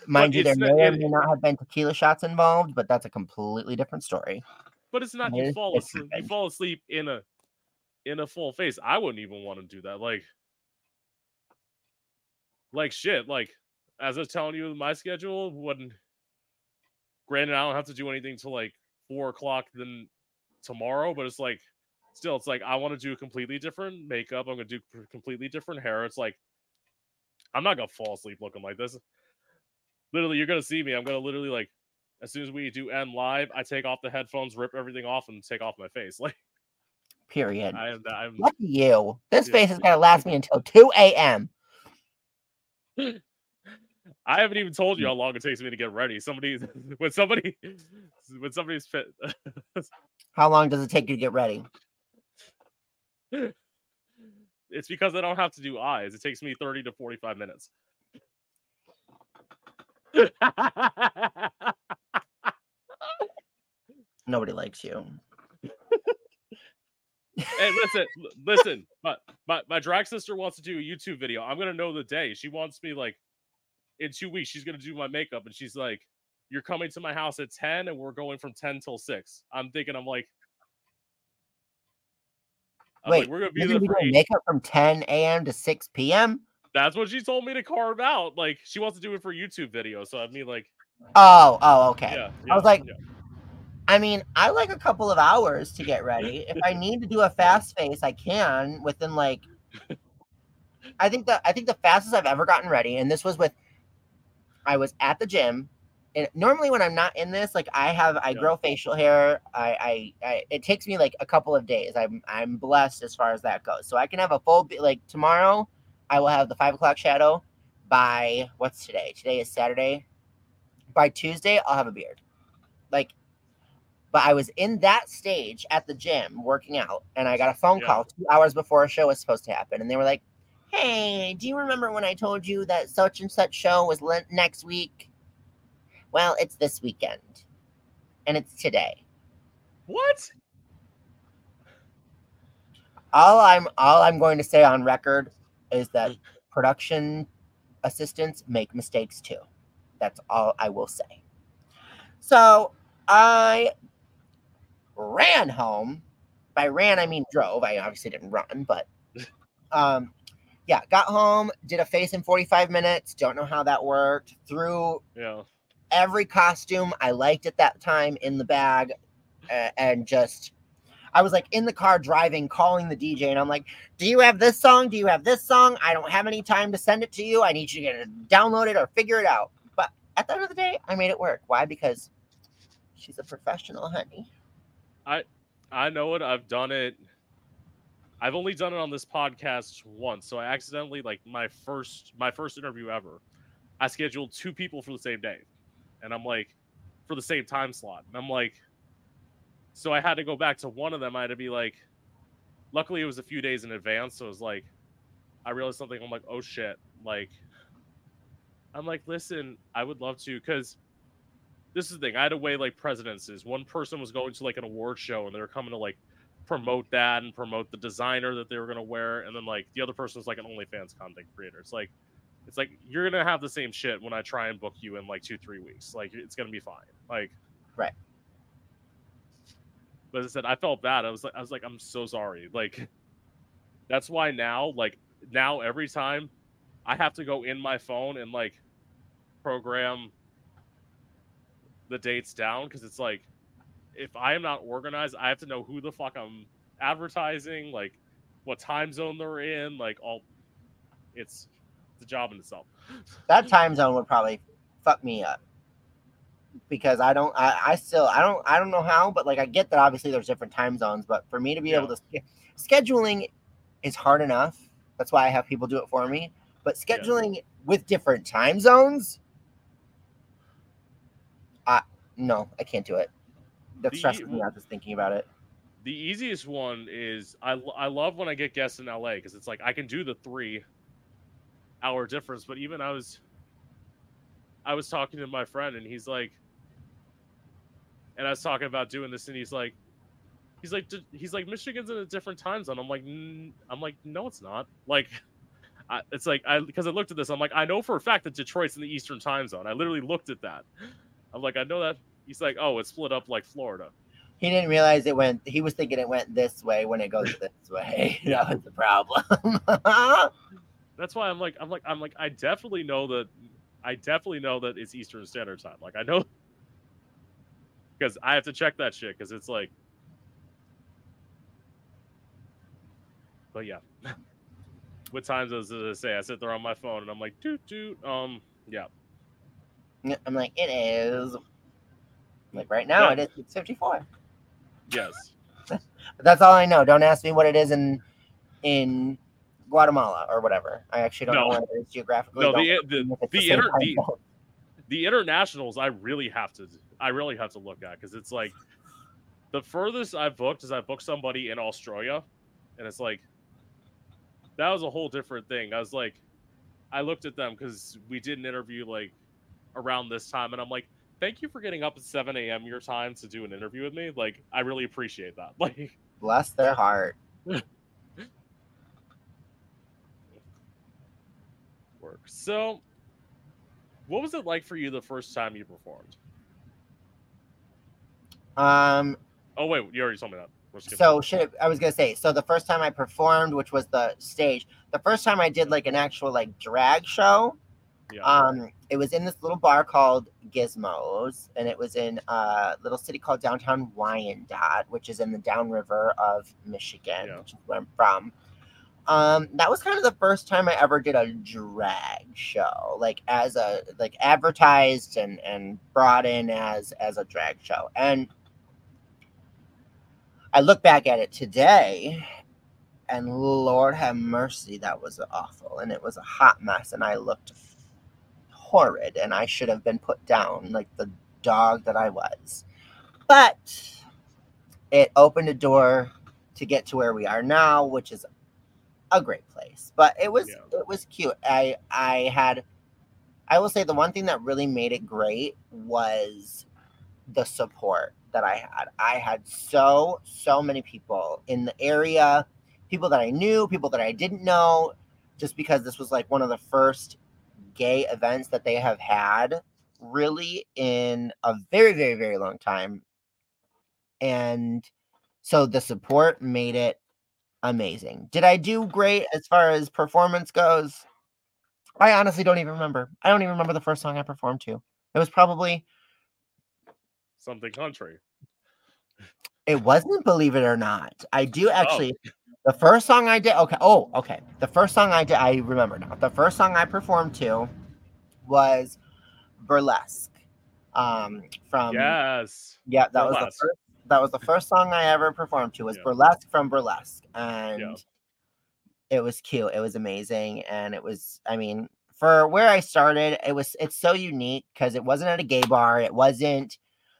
Mind you, there may or may not have been tequila shots involved, but that's a completely different story.
but it's not you fall asleep. You fall asleep in a in a full face. I wouldn't even want to do that. Like, like shit. Like, as I was telling you, my schedule when, granted, I don't have to do anything to like four o'clock than tomorrow, but it's like, still, it's like I want to do completely different makeup. I'm gonna do completely different hair. It's like, I'm not gonna fall asleep looking like this. Literally, you're gonna see me. I'm gonna literally like, as soon as we do end live, I take off the headphones, rip everything off, and take off my face. Like,
Period.
I am. I'm.
Lucky you. This
Yeah.
face is gonna last me until 2 a.m.
I haven't even told you
Mm.
how long it takes me to get ready. Somebody, when somebody, when somebody's fit,
How long does it take you to get ready?
it's because I don't have to do eyes. It takes me thirty to forty-five minutes.
Nobody likes you.
hey, listen, listen. But my my drag sister wants to do a YouTube video. I'm gonna know the day. She wants me like in two weeks. She's gonna do my makeup, and she's like, "You're coming to my house at ten, and we're going from ten till 6. I'm thinking, I'm like, I'm like,
Wait,
we're gonna be there for
doing makeup from 10 a.m. to 6 p.m.
That's what she told me to carve out. Like she wants to do it for YouTube video. So I mean, like,
Oh, oh, okay.
yeah.
I was like,
yeah.
I mean, I like a couple of hours to get ready. If I need to do a fast face, I can within like. I think that I think the fastest I've ever gotten ready, and this was with. I was at the gym, and normally when I'm not in this, like I have, I
Yeah.
grow facial hair. I, I, I, it takes me like a couple of days. I'm, I'm blessed as far as that goes. So I can have a full, like tomorrow, I will have the five o'clock shadow. By what's today? Today is Saturday. By Tuesday, I'll have a beard. Like but I was in that stage at the gym working out, and I got a phone
Yeah.
call two hours before a show was supposed to happen, and they were like, "Hey, do you remember when I told you that such and such show was le- next week? Well, it's this weekend, and it's today.
What?
All I'm all I'm going to say on record is that production assistants make mistakes too. That's all I will say. So I ran home. By ran, I mean drove. I obviously didn't run, but um, yeah, got home, did a face in 45 minutes. Don't know how that worked. Threw
Yeah.
every costume I liked at that time in the bag, a- and just I was like in the car driving, calling the DJ, and I'm like, "Do you have this song? Do you have this song? I don't have any time to send it to you. I need you to get it, download it or figure it out." But at the end of the day, I made it work. Why? Because she's a professional, honey.
I know it. I've done it. I've only done it on this podcast once. So I accidentally like my first my first interview ever. I scheduled two people for the same day. And I'm like for the same time slot. And I'm like so I had to go back to one of them. I had to be like luckily it was a few days in advance, so it was like I realized something. I'm like, "Oh shit." Like I'm like, "Listen, I would love to cuz this is the thing. I had to weigh like presidences. One person was going to like an award show and they were coming to like promote that and promote the designer that they were gonna wear, and then like the other person was like an OnlyFans content creator. It's like it's like you're gonna have the same shit when I try and book you in like two, three weeks. Like it's gonna be fine. Like
Right.
But as I said, I felt bad. I was like I was like, I'm so sorry. Like that's why now, like now every time I have to go in my phone and like program the dates down because it's like if I am not organized, I have to know who the fuck I'm advertising, like what time zone they're in, like all. It's the job in itself.
That time zone would probably fuck me up because I don't. I, I still. I don't. I don't know how, but like I get that obviously there's different time zones, but for me to be able to scheduling is hard enough. That's why I have people do it for me. But
Yeah.
scheduling with different time zones, I no, I can't do it. That
The-
stresses me out just thinking about it.
The easiest one is I I love when I get guests in LA because it's like I can do the three hour difference, but even I was I was talking to my friend and he's like, and I was talking about doing this and he's like, he's like he's like Michigan's in a different time zone. I'm like I'm like no, it's not. Like I, it's like I because I looked at this. I'm like I know for a fact that Detroit's in the Eastern time zone. I literally looked at that. I'm like I know that. He's like oh, it's split up like Florida.
He didn't realize it went. He was thinking it went this way when it goes this way. that was the problem.
That's why I'm like I'm like I'm like I definitely know that I definitely know that it's Eastern Standard Time. Like I know because I have to check that shit because it's like but yeah. what times does it say? I sit there on my phone and I'm like, toot toot. Um, yeah.
I'm like, it is. Like right now, yeah. it is 54.
Yes.
but that's all I know. Don't ask me what it is in in Guatemala or whatever. I actually don't no. know what it is geographically.
No, the the the, the, inter, the, the internationals, I really have to I really have to look at because it's like the furthest I've booked is I booked somebody in Australia, and it's like that was a whole different thing. I was like, I looked at them because we did an interview like around this time, and I'm like, thank you for getting up at 7 a.m. your time to do an interview with me. Like, I really appreciate that. Like,
bless their heart.
Work. So, what was it like for you the first time you performed?
Um.
Oh wait, you already told me that.
So should I was gonna say so the first time I performed, which was the stage, the first time I did like an actual like drag show. Yeah. Um, it was in this little bar called Gizmos, and it was in a little city called downtown Wyandotte, which is in the downriver of Michigan, yeah. which is where I'm from. Um, that was kind of the first time I ever did a drag show, like as a like advertised and and brought in as as a drag show. And I look back at it today, and Lord have mercy, that was awful, and it was a hot mess, and I looked horrid, and I should have been put down like the dog that I was. But it opened a door to get to where we are now, which is a great place. But it was yeah. it was cute. I I had I will say the one thing that really made it great was the support that I had. I had so, so many people in the area, people that I knew, people that I didn't know, just because this was like one of the first gay events that they have had really in a very, very, very long time. And so the support made it amazing. Did I do great as far as performance goes? I honestly don't even remember. I don't even remember the first song I performed to. It was probably
something country.
It wasn't Believe It or Not. I do oh. actually. Oh. The first song I did. Okay. Oh, okay. The first song I did. I remember now. The first song I performed to was Burlesque. Um, from
yes.
Yeah, that Burlesque. was the first. That was the first song I ever performed to. Was yeah. Burlesque from Burlesque, and yeah. it was cute. It was amazing, and it was. I mean, for where I started, it was. It's so unique because it wasn't at a gay bar. It wasn't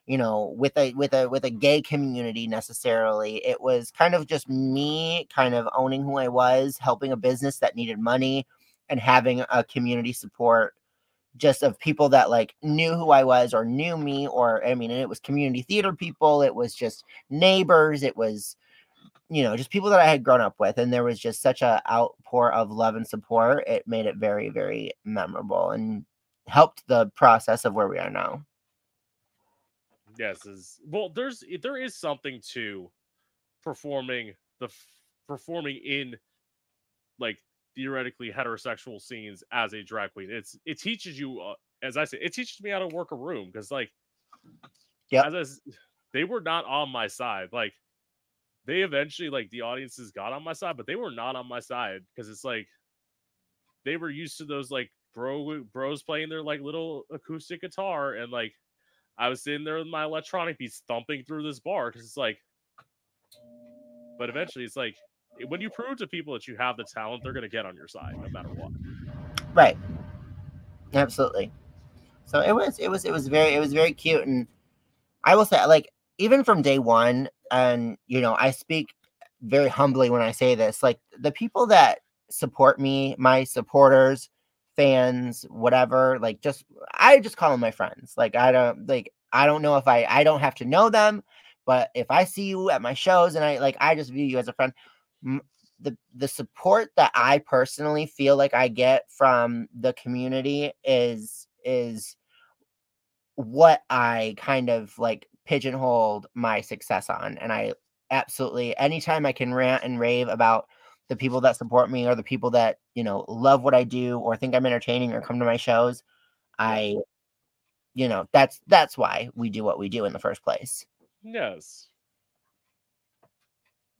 you know with a with a with a gay community necessarily. It was kind of just me kind of owning who i was helping a business that needed money and having a community support just of people that like knew who i was or knew me or i mean it was community theater people it was just neighbors it was you know just people that i had grown up with and there was just such a outpour of love and support it made it very very memorable and helped the process of where we are now
Yes, is well. There's there is something to performing the performing in like theoretically heterosexual scenes as a drag queen. It's it teaches you, uh, as I say, it teaches me how to work a room because like,
yeah,
they were not on my side. Like, they eventually like the audiences got on my side, but they were not on my side because it's like they were used to those like bro bros playing their like little acoustic guitar and like I was sitting there with my electronic beats thumping through this bar because it's like, but eventually it's like eh, when you prove to people that you have the talent, they're gonna get on your side no matter what.
Right. Absolutely. So it was it was it was very it was very cute and I will say like even from day one and you know I speak very humbly when I say this like the people that support me my supporters fans, whatever. Like just I just call them my friends. Like I don't like I don't know if I I don't have to know them, but if I see you at my shows and I like, I just view you as a friend. The the support that I personally feel like I get from the community is is what I kind of like pigeonholed my success on, and I absolutely anytime I can rant and rave about the people that support me or the people that you know love what I do or think I'm entertaining or come to my shows, I you know that's that's why we do what we do in the first place.
Yes.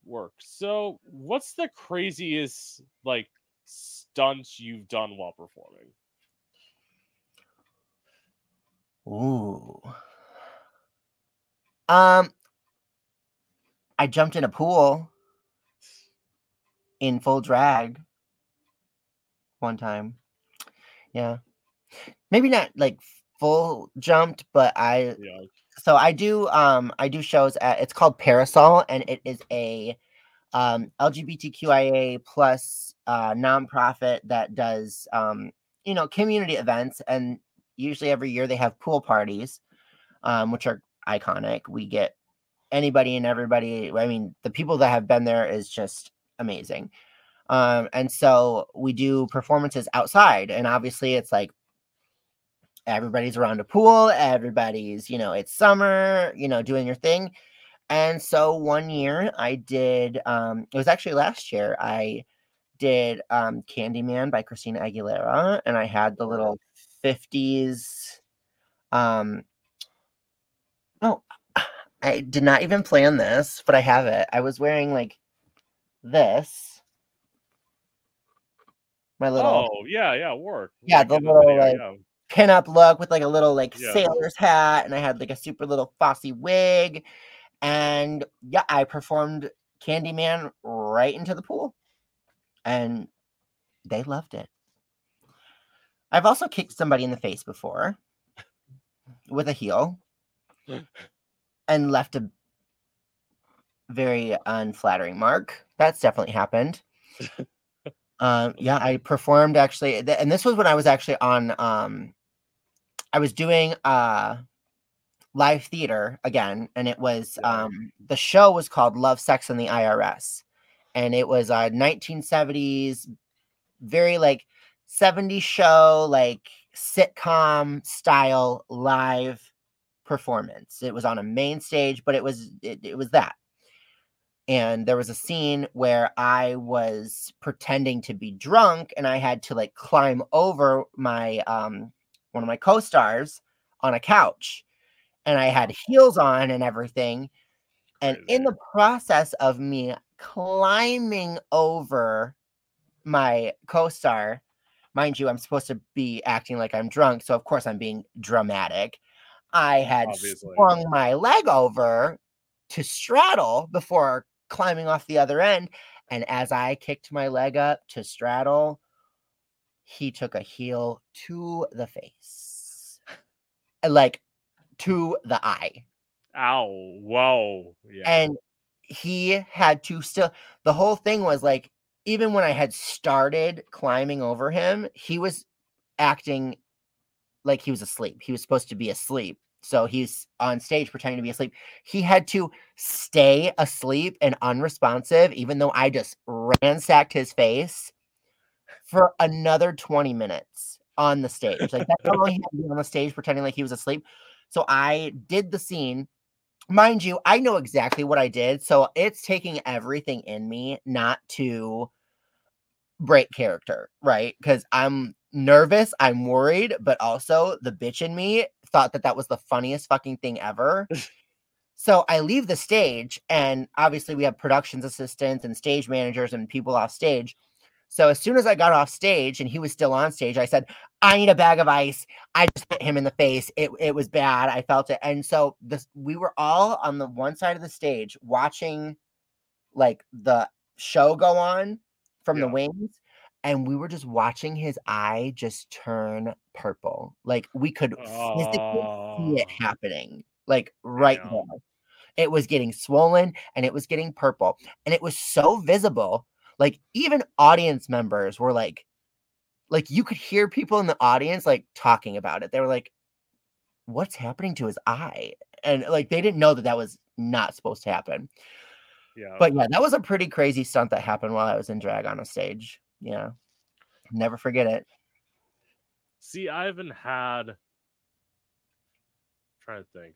Work. So, what's the craziest like stunts you've done while performing?
Ooh. Um I jumped in a pool in full drag one time. Yeah. Maybe not like full jumped, but I
Yeah.
so I do um I do shows at it's called Parasol and it is a um LGBTQIA plus uh nonprofit that does um you know community events and usually every year they have pool parties um which are iconic. We get anybody and everybody. I mean, the people that have been there is just amazing. Um, and so we do performances outside, and obviously it's like everybody's around a pool, everybody's, you know, it's summer, you know, doing your thing. And so one year I did, um, it was actually last year, I did um Candyman by Christina Aguilera, and I had the little 50s um oh I did not even plan this, but I have it. I was wearing like this. My little
Oh, yeah, yeah, work.
Yeah, the little,
video,
like,
yeah.
pinup look with like a little like
Yeah.
sailor's hat, and I had like a super little fussy wig. And yeah, I performed Candyman right into the pool. And they loved it. I've also kicked somebody in the face before with a heel and left a very unflattering mark. That's definitely happened. um, yeah, I performed actually, th- and this was when I was actually on. Um, I was doing uh live theater again, and it was um the show was called Love, Sex, and the IRS, and it was a 1970s, very like 70s show, like sitcom style live performance. It was on a main stage, but it was it, it was that. And there was a scene where I was pretending to be drunk and I had to like climb over my um one of my co-stars on a couch and I had heels on and everything. And in the process of me climbing over my co-star, mind you, I'm supposed to be acting like I'm drunk, so of course I'm being dramatic. I had
Obviously.
swung my leg over to straddle before climbing off the other end. And as I kicked my leg up to straddle, he took a heel to the face, like to the eye.
Ow. Whoa. Yeah.
And he had to still, the whole thing was like, even when I had started climbing over him, he was acting like he was asleep. He was supposed to be asleep. So he's on stage pretending to be asleep. He had to stay asleep and unresponsive, even though I just ransacked his face for another 20 minutes on the stage. Like that's long he had to be on the stage pretending like he was asleep. So I did the scene. Mind you, I know exactly what I did. So it's taking everything in me not to break character, right? Because I'm nervous, I'm worried, but also the bitch in me thought that that was the funniest fucking thing ever. so I leave the stage, and obviously we have productions assistants and stage managers and people off stage. So as soon as I got off stage and he was still on stage, I said, I need a bag of ice. I just hit him in the face. It, it was bad. I felt it. And so this we were all on the one side of the stage watching like the show go on from the wings. And we were just watching his eye just turn purple. Like we could physically see it
Oh,
happening, like right
damn.
there. It was getting swollen and it was getting purple. And it was so visible. Like even audience members were like, like you could hear people in the audience like talking about it. They were like, what's happening to his eye? and like they didn't know that that was not supposed to happen.
Yeah.
But yeah, that was a pretty crazy stunt that happened while I was in drag on a stage. Yeah. Never forget it.
See, I haven't had. I'm trying to think.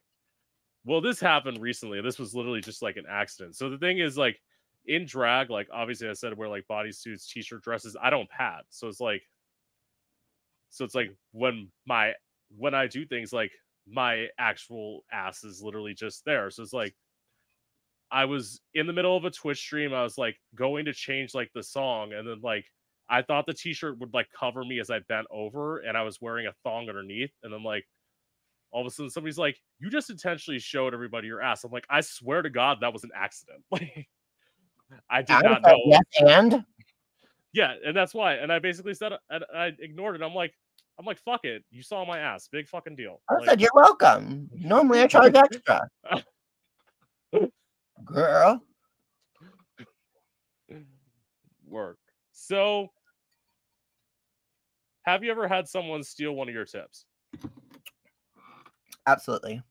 Well, this happened recently. This was literally just like an accident. So the thing is, like in drag, like obviously I said, wear like bodysuits, t-shirt, dresses. I don't pad, so it's like, so it's like when my when I do things, like my actual ass is literally just there. So it's like I was in the middle of a Twitch stream. I was like going to change like the song, and then like I thought the t-shirt would like cover me as I bent over, and I was wearing a thong underneath, and then like all of a sudden somebody's like, "You just intentionally showed everybody your ass." I'm like, I swear to God, that was an accident. Like, I did
I
not know.
Yes, and
Yeah, and that's why. And I basically said, and I ignored it. I'm like, I'm like, fuck it. You saw my ass. Big fucking deal.
I
Like,
said you're welcome. Normally I charge extra. Girl.
work. So, have you ever had someone steal one of your tips?
Absolutely.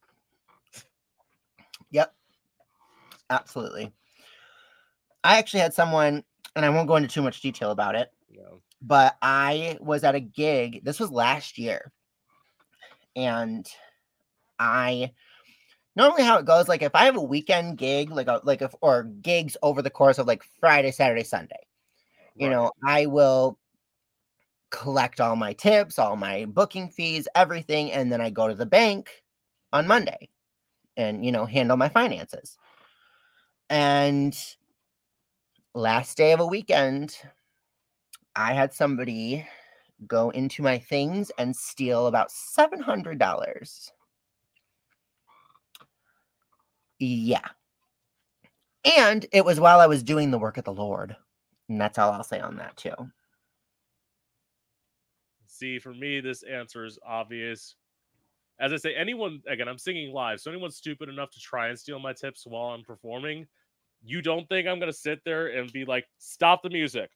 Yep. Absolutely. I actually had someone, and I won't go into too much detail about it,
Yeah.
but I was at a gig. This was last year. And I normally how it goes like if i have a weekend gig like a, like if or gigs over the course of like friday saturday sunday you
right.
know i will collect all my tips all my booking fees everything and then i go to the bank on monday and you know handle my finances and last day of a weekend i had somebody go into my things and steal about $700 yeah. And it was while I was doing the work of the Lord. And that's all I'll say on that too.
See, for me, this answer is obvious. As I say, anyone, again, I'm singing live, so anyone stupid enough to try and steal my tips while I'm performing, you don't think I'm going to sit there and be like, stop the music.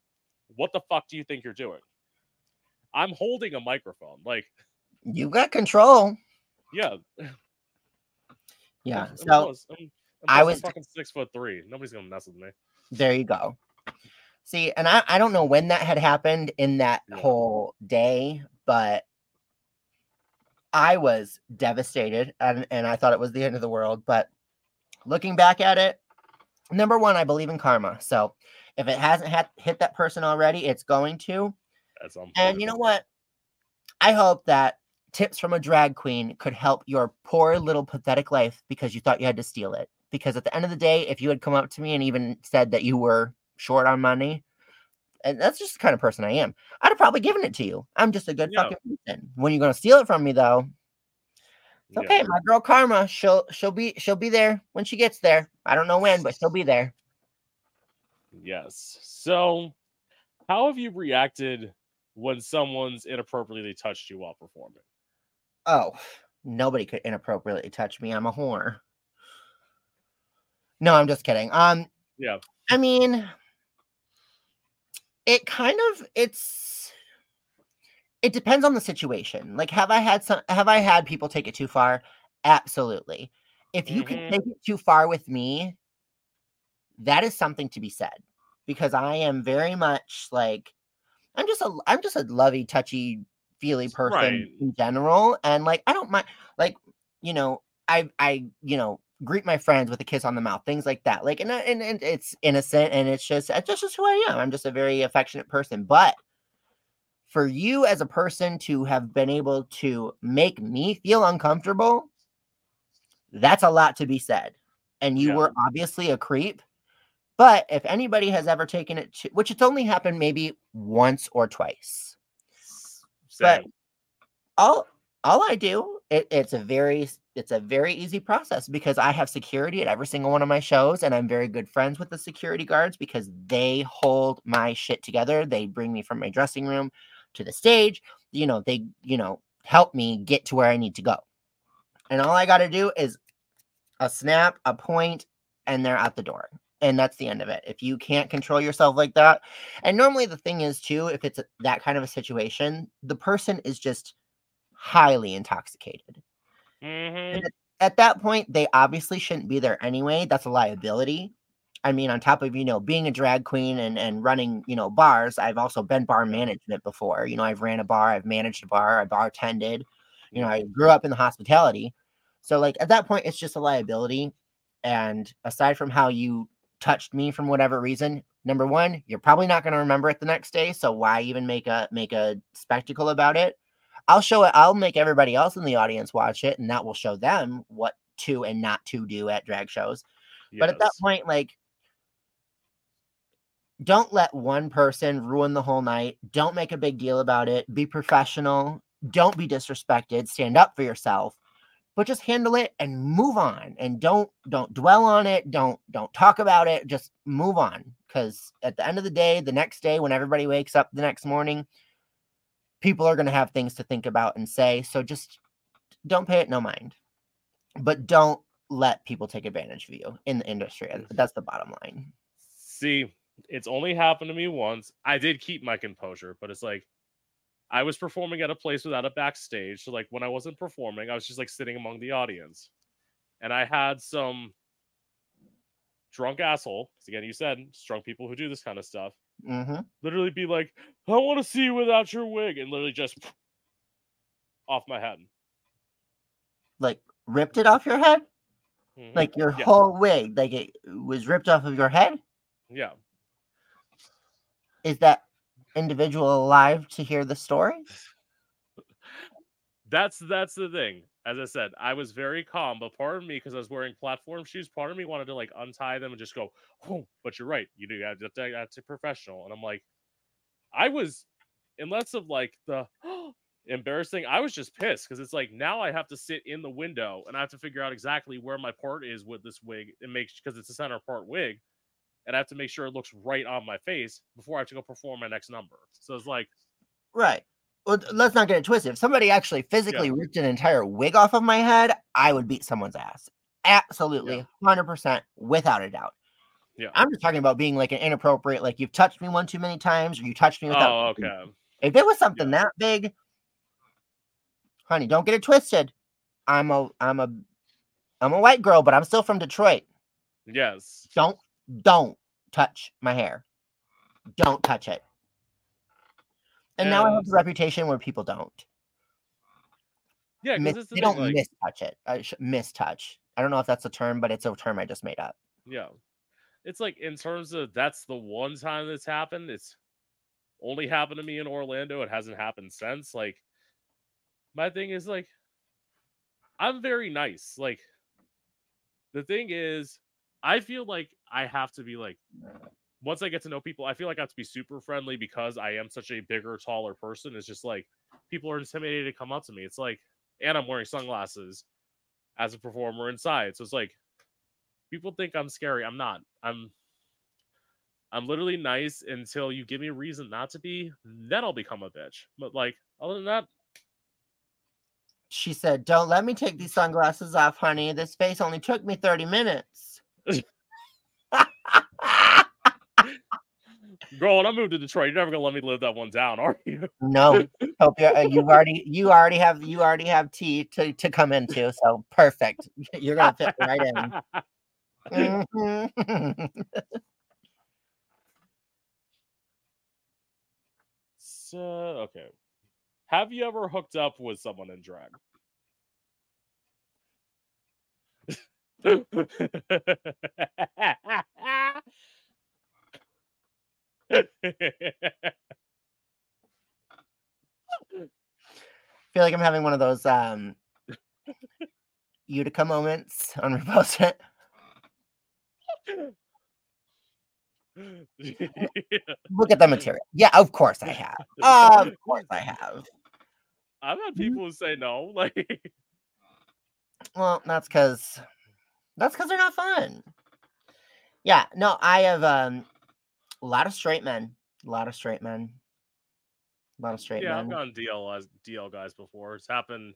What the fuck do you think you're doing? I'm holding a microphone. Like,
You got control.
yeah.
Yeah.
I'm
So
I'm- I'm
I was-
fucking six foot three. Nobody's to mess with me.
there you go. See, and I, I don't know when that had happened in that
Yeah.
whole day, but I was devastated and, and I thought it was the end of the world. But looking back at it, number one, I believe in karma. So if it hasn't had, hit that person already, it's going to.
At some.
And you know what? I hope that tips from a drag queen could help your poor little pathetic life because you thought you had to steal it. Because at the end of the day, if you had come up to me and even said that you were short on money, and that's just the kind of person I am, I'd have probably given it to you. I'm just a good
Yeah.
fucking person. When you're gonna steal it from me though, it's
Yeah.
okay. My girl Karma, she'll she'll be she'll be there when she gets there. I don't know when, but she'll be there.
Yes. So, how have you reacted when someone's inappropriately touched you while performing?
Oh, nobody could inappropriately touch me. I'm a whore. No, I'm just kidding. Um,
Yeah.
I mean, it kind of it's it depends on the situation. Like, have I had some have I had people take it too far? Absolutely. If you
Mhm.
can take it too far with me, that is something to be said because I am very much like I'm just a I'm just a lovey touchy feely person
Right.
in general and like I don't mind like you know I I you know greet my friends with a kiss on the mouth things like that like and, uh, and, and it's innocent and it's just it's just, just who I am I'm just a very affectionate person but for you as a person to have been able to make me feel uncomfortable that's a lot to be said and you
Yeah.
were obviously a creep but if anybody has ever taken it to which it's only happened maybe once or twice But- all all I do it, it's a very it's a very easy process because I have security at every single one of my shows and I'm very good friends with the security guards because they hold my shit together. They bring me from my dressing room to the stage. You know, they you know help me get to where I need to go. And all I got to do is a snap, a point, and they're out the door. And that's the end of it. If you can't control yourself like that, and normally the thing is too, if it's that kind of a situation, the person is just highly intoxicated.
Mhm.
at that point, they obviously shouldn't be there anyway. That's a liability. I mean, on top of you know being a drag queen and and running you know bars, I've also been bar management before. You know, I've ran a bar, I've managed a bar, I bartended. You know, I grew up in the hospitality, so like at that point, it's just a liability. And aside from how you touched me from whatever reason, number one, you're probably not going to remember it the next day. So why even make a make a spectacle about it? I'll show it. I'll make everybody else in the audience watch it, and that will show them what to and not to do at drag shows. Yes. But at that point, like, don't let one person ruin the whole night. Don't make a big deal about it. Be professional. Don't be disrespected. Stand up for yourself. But just handle it and move on. And don't don't dwell on it. Don't don't talk about it. Just move on. Because at the end of the day, the next day, when everybody wakes up the next morning, people are going to have things to think about and say. So just don't pay it no mind. But don't let people take advantage of you in the industry. That's the bottom line.
See, it's only happened to me once. I did keep my composure, but it's like I was performing at a place without a backstage. So like when I wasn't performing, I was just like sitting among the audience. And I had some drunk asshole, because again, you said drunk people who do this kind of stuff,
Mm-hmm.
Literally be like, I want to see you without your wig, and literally just off my head.
Like ripped it off your head? Mm-hmm. Like your yeah. whole wig, like it was ripped off of your head?
Yeah.
Is that individual alive to hear the story?
that's that's the thing as I said, I was very calm, but part of me, because I was wearing platform shoes, part of me wanted to like untie them and just go, oh, but you're right. You do have to, that's professional. And I'm like, I was, in less of like the embarrassing, I was just pissed because it's like now I have to sit in the window and I have to figure out exactly where my part is with this wig It makes because it's a center part wig. And I have to make sure it looks right on my face before I have to go perform my next number. So it's like,
right well, let's not get it twisted. If somebody actually physically yeah. ripped an entire wig off of my head, I would beat someone's ass. Absolutely, hundred yeah. percent, without a doubt.
Yeah,
I'm just talking about being like an inappropriate, like you've touched me one too many times, or you touched me without.
Oh, okay.
If it was something yeah. that big, honey, don't get it twisted. I'm a, I'm a, I'm a white girl, but I'm still from Detroit.
Yes.
Don't, don't touch my hair. Don't touch it. And, and now I have the reputation where people don't.
Yeah,
Miss,
they
don't
like,
mistouch it. I sh- mistouch. I don't know if that's a term, but it's a term I just made up.
Yeah, it's like in terms of that's the one time that's happened. It's only happened to me in Orlando. It hasn't happened since. Like my thing is like I'm very nice. Like the thing is, I feel like I have to be like once I get to know people, I feel like I have to be super friendly because I am such a bigger, taller person. It's just like people are intimidated to come up to me. It's like, and I'm wearing sunglasses as a performer inside. So it's like people think I'm scary. I'm not. I'm I'm literally nice until you give me a reason not to be, then I'll become a bitch. But like other than that,
she said, Don't let me take these sunglasses off, honey. This face only took me 30 minutes.
Girl, when I moved to Detroit, you're never gonna let me live that one down, are you?
No. Hope you you've already you already have you already have tea to, to come into, so perfect. You're gonna fit right in. Mm-hmm.
so okay. Have you ever hooked up with someone in drag?
Feel like I'm having one of those um Utica moments on repost it. Look at the material. Yeah, of course I have. of course I have.
I've had people who say no. Like,
well, that's because that's because they're not fun. Yeah, no, I have um a lot of straight men. A lot of straight men. A lot of straight
yeah,
men.
Yeah, I've gone DL as DL guys before. It's happened.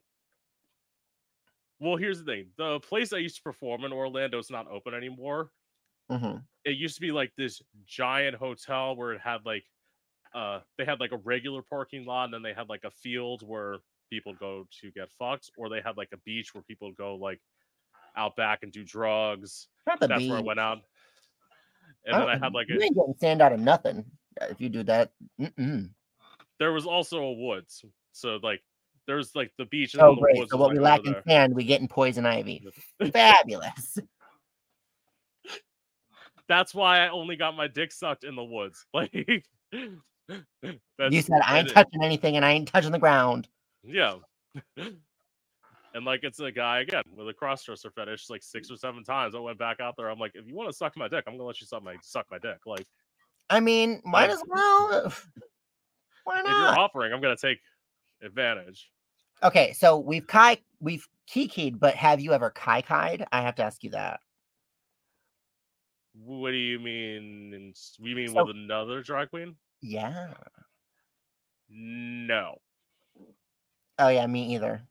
Well, here's the thing: the place I used to perform in Orlando is not open anymore.
Mm-hmm.
It used to be like this giant hotel where it had like, uh, they had like a regular parking lot, and then they had like a field where people go to get fucked, or they had like a beach where people go like out back and do drugs. That's
beach.
where I went out. And
I
then I had like
you
a
ain't getting sand out of nothing uh, if you do that. Mm-mm.
there was also a woods. So like there's like the beach and
Oh,
the
great.
woods
So what we lack in sand, we get in poison ivy. Fabulous.
That's why I only got my dick sucked in the woods. Like
you said I ain't touching anything and I ain't touching the ground.
Yeah. and like it's a guy again with a crossdresser fetish like six or seven times. I went back out there. I'm like, if you want to suck my dick, I'm gonna let you suck my suck my dick. Like
I mean, might
Uh,
as well. Why not?
if you're offering, I'm gonna take advantage.
Okay, so we've kai we've kikied, but have you ever kai kai'd? I have to ask you that.
What do you mean? We mean
So-
with another drag queen?
Yeah.
No.
Oh yeah, me either.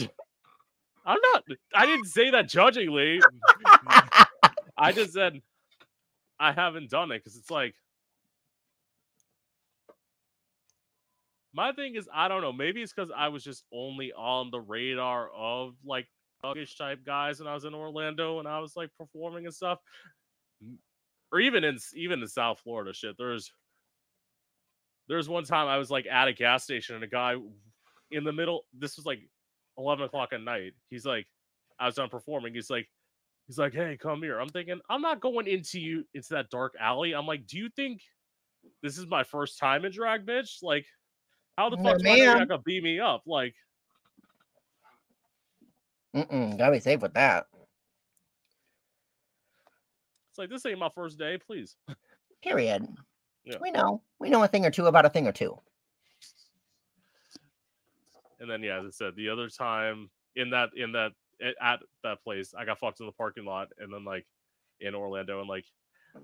I'm not I didn't say that judgingly. I just said I haven't done it because it's like my thing is I don't know. Maybe it's because I was just only on the radar of like thuggish type guys when I was in Orlando and I was like performing and stuff, or even in even in South Florida. Shit, there's there's one time I was like at a gas station and a guy in the middle. This was like eleven o'clock at night. He's like, I was done performing. He's like, he's like, hey, come here. I'm thinking, I'm not going into you into that dark alley. I'm like, do you think this is my first time in drag, bitch? Like, how the fuck I you're
ma'am.
not gonna beat me up? Like,
Mm-mm, gotta be safe with that.
it's like this ain't my first day. Please.
Period.
Yeah.
We know. We know a thing or two about a thing or two.
And then yeah, as I said, the other time in that in that at- at that place, I got fucked in the parking lot, and then like in Orlando, and like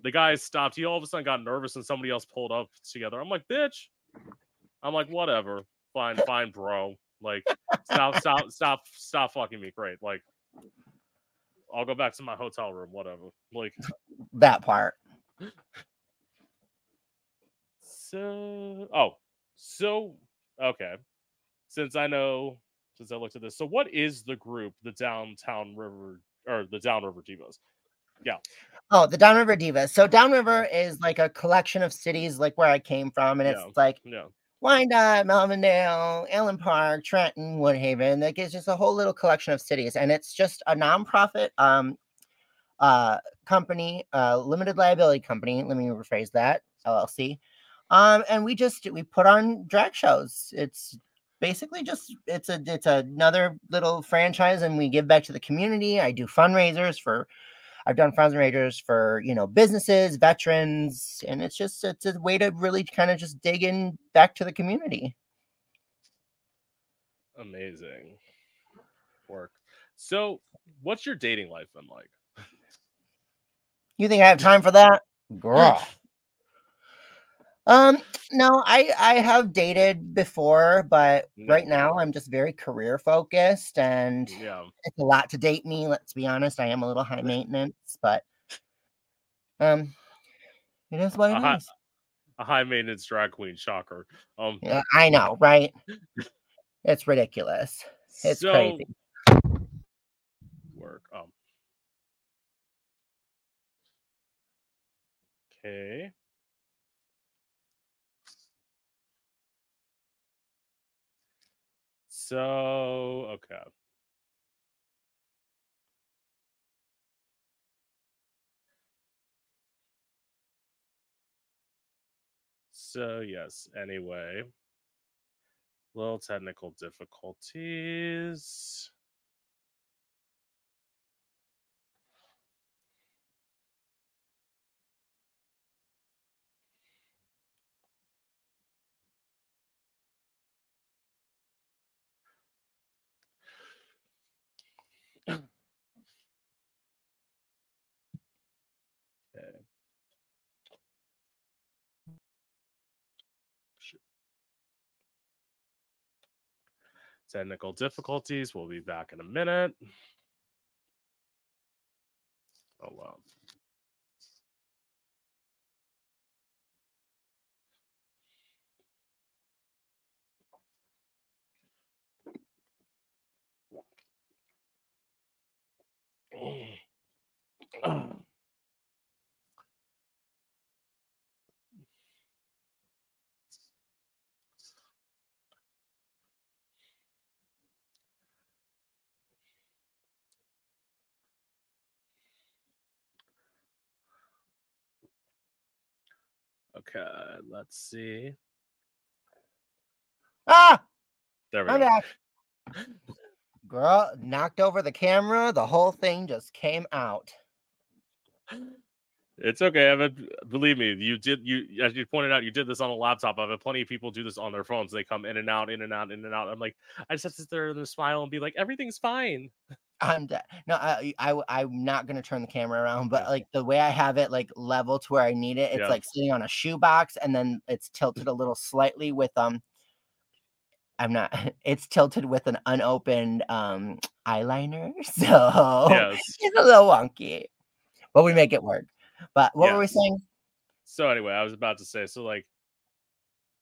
the guy stopped. He all of a sudden got nervous, and somebody else pulled up together. I'm like, bitch. I'm like, whatever, fine, fine, bro. Like, stop, stop, stop, stop fucking me. Great. Like, I'll go back to my hotel room. Whatever. Like,
That part.
so oh, so okay. Since I know, since I looked at this, so what is the group, the Downtown River or the Downriver Divas? Yeah.
Oh, the Downriver Divas. So Downriver is like a collection of cities, like where I came from, and it's
Yeah.
like
Yeah.
Wyandotte, Melvindale, Allen Park, Trenton, Woodhaven. Like it's just a whole little collection of cities, and it's just a nonprofit um uh company, uh limited liability company. Let me rephrase that, LLC. Um, and we just we put on drag shows. It's basically just it's a it's another little franchise, and we give back to the community. I do fundraisers for. I've done fundraisers for you know businesses, veterans, and it's just it's a way to really kind of just dig in back to the community.
Amazing work. So, what's your dating life been like?
You think I have time for that, girl? Um, no, I I have dated before, but right now I'm just very career focused, and
Yeah.
it's a lot to date me. Let's be honest, I am a little high maintenance, but um, it is what it is.
Uh-huh. A high maintenance drag queen, shocker. Um,
Yeah, I know, right? It's ridiculous. It's
so,
crazy.
Work. Um. Okay. So, okay. So, yes, anyway. Little technical difficulties. Technical difficulties. We'll be back in a minute. Oh wow. Okay, let's see.
Ah,
There we
I'm
go.
back. Girl knocked over the camera. The whole thing just came out.
It's okay. Evan. believe me, you did. You as you pointed out, you did this on a laptop. I've had plenty of people do this on their phones. They come in and out, in and out, in and out. I'm like, I just have to sit there and smile and be like, everything's fine.
I'm dead. No, I, I, I'm not gonna turn the camera around, but like the way I have it, like level to where I need it, it's
Yeah.
like sitting on a shoebox, and then it's tilted a little slightly with um. I'm not. It's tilted with an unopened um eyeliner, so
Yes.
it's a little wonky, but we make it work. But what were we saying?
So anyway, I was about to say, so like,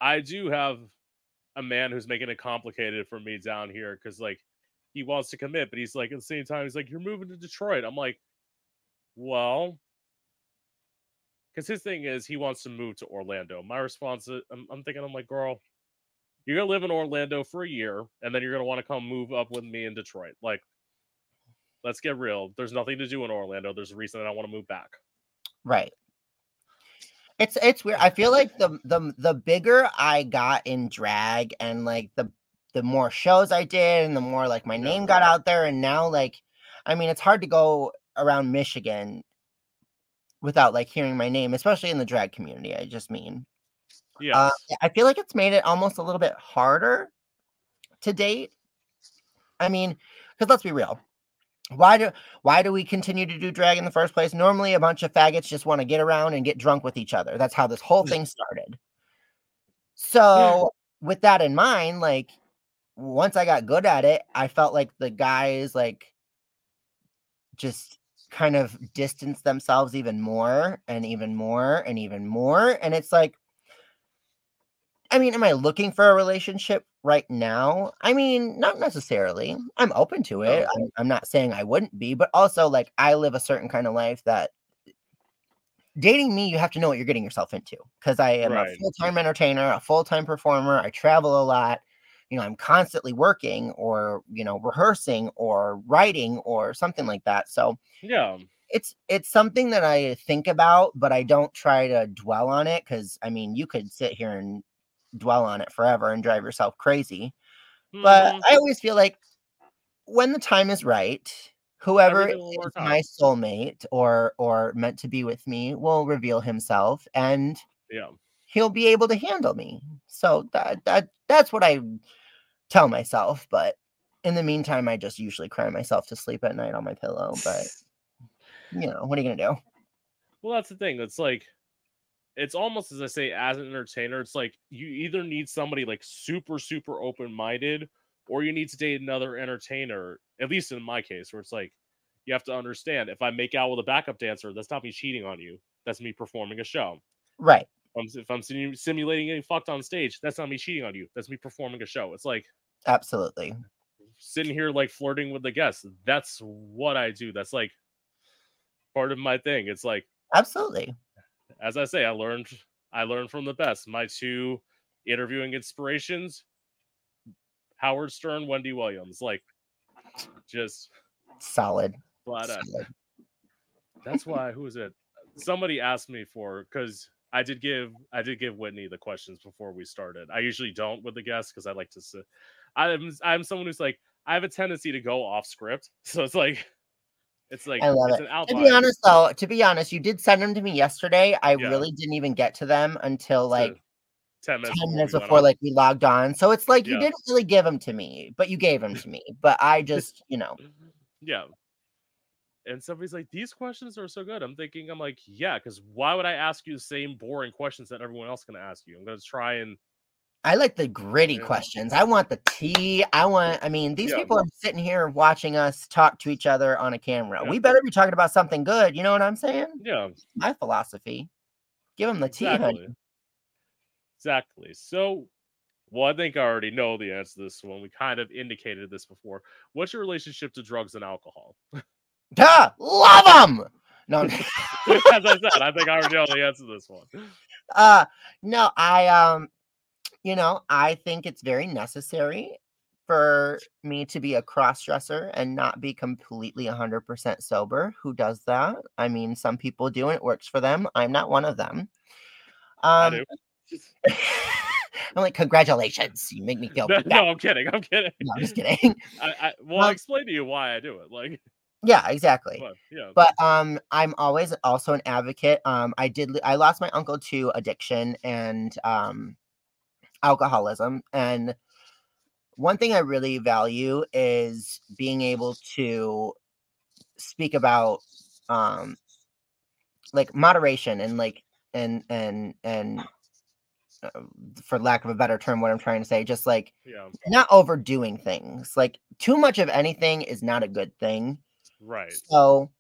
I do have a man who's making it complicated for me down here because like he wants to commit, but he's like at the same time he's like, you're moving to Detroit. I'm like, well, because his thing is he wants to move to Orlando. My response, I'm, I'm thinking, I'm like, girl, you're gonna live in Orlando for a year, and then you're gonna want to come move up with me in Detroit. Like, let's get real. There's nothing to do in Orlando. There's a reason I want to move back.
Right. It's it's weird. I feel like the the the bigger I got in drag and like the the more shows I did and the more like my name got out there and now like I mean it's hard to go around Michigan without like hearing my name, especially in the drag community. I just mean.
yeah,
Uh, I feel like it's made it almost a little bit harder to date. I mean, because let's be real. Why do why do we continue to do drag in the first place? Normally, a bunch of faggots just want to get around and get drunk with each other. That's how this whole thing started. So, with that in mind, like once I got good at it, I felt like the guys like just kind of distanced themselves even more and even more and even more. And it's like, I mean, am I looking for a relationship right now? I mean, not necessarily. I'm open to it. I'm, I'm not saying I wouldn't be, but also like I live a certain kind of life that dating me, you have to know what you're getting yourself into because I am a full time entertainer, a full time performer. I travel a lot. You know, I'm constantly working or, you know, rehearsing or writing or something like that. So,
yeah.
it's it's something that I think about, but I don't try to dwell on it because I mean, you could sit here and dwell on it forever and drive yourself crazy. But
Mhm.
I always feel like when the time is right, whoever is my soulmate or or meant to be with me will reveal himself and
yeah.
he'll be able to handle me. So that that that's what I tell myself, but in the meantime I just usually cry myself to sleep at night on my pillow, but you know, what are you to do?
Well, that's the thing. It's like, it's almost as I say, as an entertainer, it's like you either need somebody like super, super open minded, or you need to date another entertainer. At least in my case, where it's like, you have to understand if I make out with a backup dancer, that's not me cheating on you. That's me performing a show.
Right.
If I'm simu- simulating getting fucked on stage, that's not me cheating on you. That's me performing a show. It's like
Absolutely.
sitting here like flirting with the guests. That's what I do. That's like part of my thing. It's like
Absolutely.
as I say, I learned I learned from the best. My two interviewing inspirations, Howard Stern, Wendy Williams. Like just
Solid.
flat
solid.
That's why who is it? Somebody asked me for because I did give I did give Whitney the questions before we started. I usually don't with the guests because I like to sit. I'm I'm someone who's like I have a tendency to go off script, so it's like it's like
I love it. To be honest, though, to be honest, you did send them to me yesterday. I
Yeah.
really didn't even get to them until like
10 minutes
10
before
minutes before like we logged on. So it's like you didn't really give them to me, but you gave them to me. But I just, you know,
Yeah. And somebody's like, these questions are so good. I'm thinking, I'm like, yeah, because why would I ask you the same boring questions that everyone else can ask you? I'm gonna try and
I like the gritty
Yeah.
questions. I want the tea. I want, I mean, these
Yeah.
people are sitting here watching us talk to each other on a camera.
Yeah.
We better be talking about something good. You know what I'm saying?
yeah,
My philosophy. Give them the tea, honey.
exactly. Exactly. So well, I think I already know the answer to this one. We kind of indicated this before. What's your relationship to drugs and alcohol?
Duh, love them. No,
As I said, I think I already know the answer to this one.
uh no, I um you know, I think it's very necessary for me to be a cross dresser and not be completely 100% sober. Who does that? I mean, some people do and it works for them. I'm not one of them.
I
Um,
do.
I'm like, congratulations. You make me feel
No, no, I'm kidding. I'm kidding.
No, I'm just kidding.
I, I well, I
Um,
explained to you why I do it. Like,
yeah, exactly.
but yeah,
but um i'm always also an advocate um i did I lost my uncle to addiction and um alcoholism and one thing i really value is being able to speak about um like moderation and like and and and uh, for lack of a better term what i'm trying to say just like
yeah,
not overdoing things. Like too much of anything is not a good thing
right.
so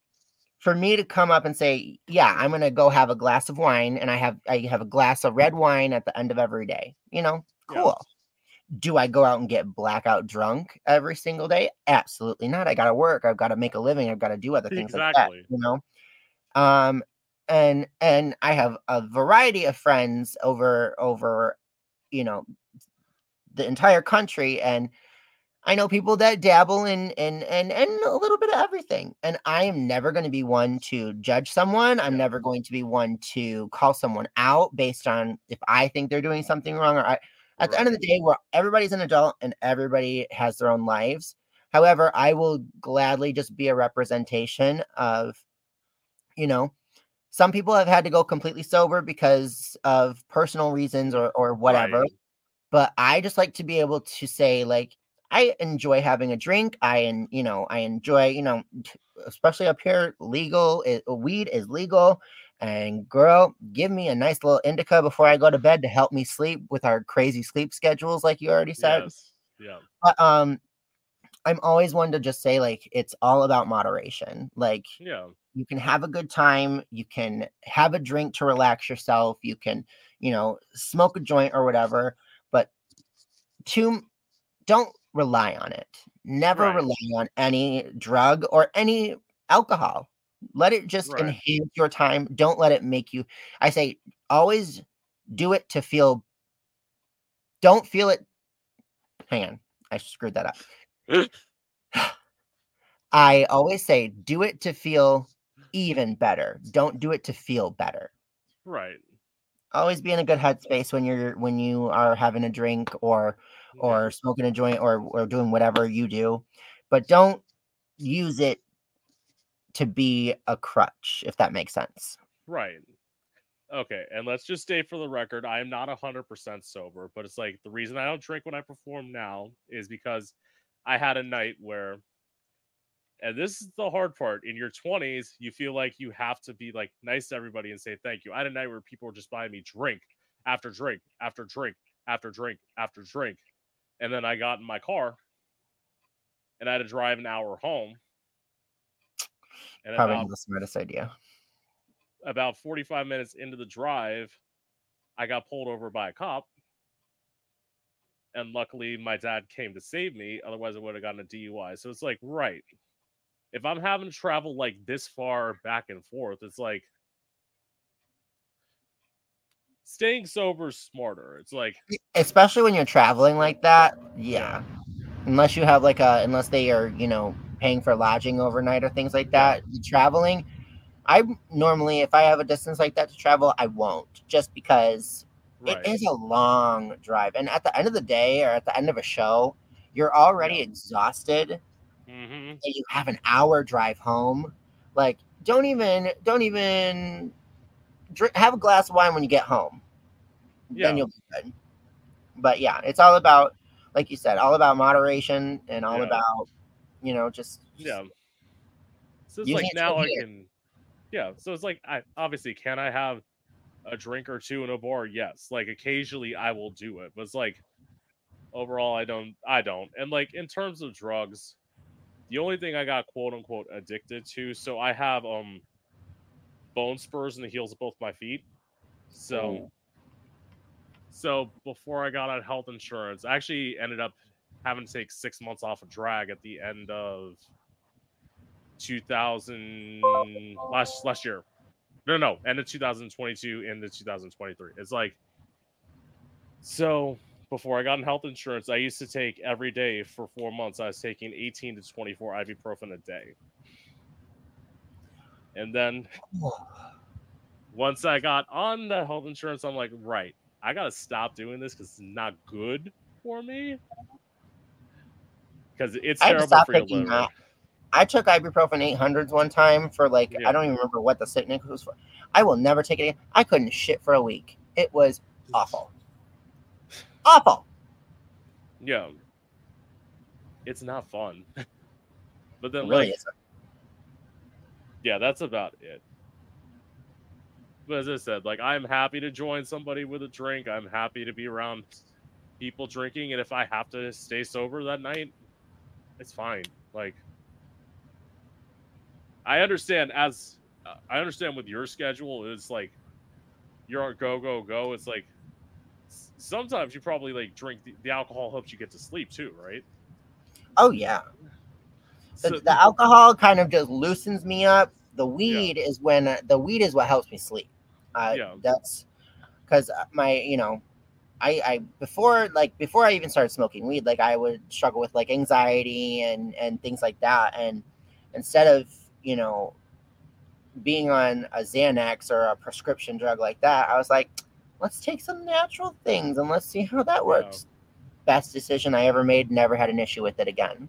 for me to come up and say, "Yeah, I'm going to go have a glass of wine and I have I have a glass of red wine at the end of every day." You know,
Yeah.
cool. Do I go out and get blackout drunk every single day? Absolutely not. I got to work. I've got to make a living. I've got to do other things like that,
Exactly.
you know. Um and and I have a variety of friends over over you know the entire country and I know people that dabble in in and and a little bit of everything. And I am never going to be one to judge someone. I'm never going to be one to call someone out based on if I think they're doing something wrong or I at the end of the day, where everybody's an adult and everybody has their own lives. However, I will gladly just be a representation of, you know, some people have had to go completely sober because of personal reasons or or whatever
Right.
but I just like to be able to say like I enjoy having a drink. I and you know I enjoy you know especially up here legal i- weed is legal. And girl, give me a nice little indica before I go to bed to help me sleep with our crazy sleep schedules, like you already said.
Yes. Yeah.
But um, I'm always one to just say like it's all about moderation. Like
Yeah.
you can have a good time you can have a drink to relax yourself you can you know smoke a joint or whatever but to don't rely on it never
Right.
rely on any drug or any alcohol let it just
Right.
enhance your time don't let it make you i say always do it to feel don't feel it hang on i screwed that up I always say do it to feel even better. Don't do it to feel better.
Right.
Always be in a good headspace when you're when you are having a drink or. Or smoking a joint or or doing whatever you do. But don't use it to be a crutch, if that makes sense.
Right. Okay, and let's just state for the record, I am not hundred percent sober, but it's like the reason I don't drink when I perform now is because I had a night where and this is the hard part. In your twenties, you feel like you have to be like nice to everybody and say thank you. I had a night where people were just buying me drink after drink after drink after drink after drink. And then I got in my car and I had to drive an hour home. And
Probably
about
the smartest idea.
about 45 minutes into the drive, I got pulled over by a cop. And luckily, my dad came to save me. Otherwise, I would have gotten a DUI. So it's like, right. If I'm having to travel like this far back and forth, it's like staying sober is smarter. It's like,
Especially when you're traveling like that. Yeah. Unless you have like a unless they are, you know, paying for lodging overnight or things like that. Traveling, I normally if I have a distance like that to travel, I won't just because
right.
It is a long drive. And at the end of the day or at the end of a show, you're already exhausted
hmm
and you have an hour drive home. Like, don't even, don't even drink, have a glass of wine when you get home.
Yeah.
Then you'll be good. But yeah, it's all about, like you said, all about moderation and all
Yeah.
about, you know, just,
Yeah. So it's like now I can, yeah. So it's like I obviously can I have a drink or two in a bar? Yes. Like occasionally I will do it, but it's like overall I don't. I don't. And like in terms of drugs, the only thing I got quote unquote addicted to, so I have um bone spurs in the heels of both my feet. So.
Oh.
So before I got on health insurance, I actually ended up having to take six months off of drag at the end of 2000 last last year. No, no, end of 2022 into 2023. It's like so before I got in health insurance, I used to take every day for four months. I was taking 18 to 24 ibuprofen a day. And then once I got on the health insurance, I'm like, right, I gotta stop doing this because it's not good for me. Because it's
I
terrible for your
taking
liver.
that. I took ibuprofen 800s one time for like
Yeah.
I don't even remember what the sickness was for. I will never take it again. I couldn't shit for a week. It was awful, awful.
Yeah. It's not fun. but then
It really
like
isn't.
Yeah, that's about it. But as I said, like I'm happy to join somebody with a drink. I'm happy to be around people drinking, and if I have to stay sober that night, it's fine. Like I understand as uh, I understand with your schedule, it's like you're on go go go. It's like sometimes you probably like drink the, the alcohol helps you get to sleep too, right?
Oh yeah, the,
So-
the alcohol kind of just loosens me up. The weed is when the weed is what helps me sleep. Uh,
Yeah.
that's because my you know, I I before like before I even started smoking weed, like I would struggle with like anxiety and and things like that, and instead of you know being on a Xanax or a prescription drug like that, I was like, let's take some natural things and let's see how that works. Best decision I ever made. Never had an issue with it again.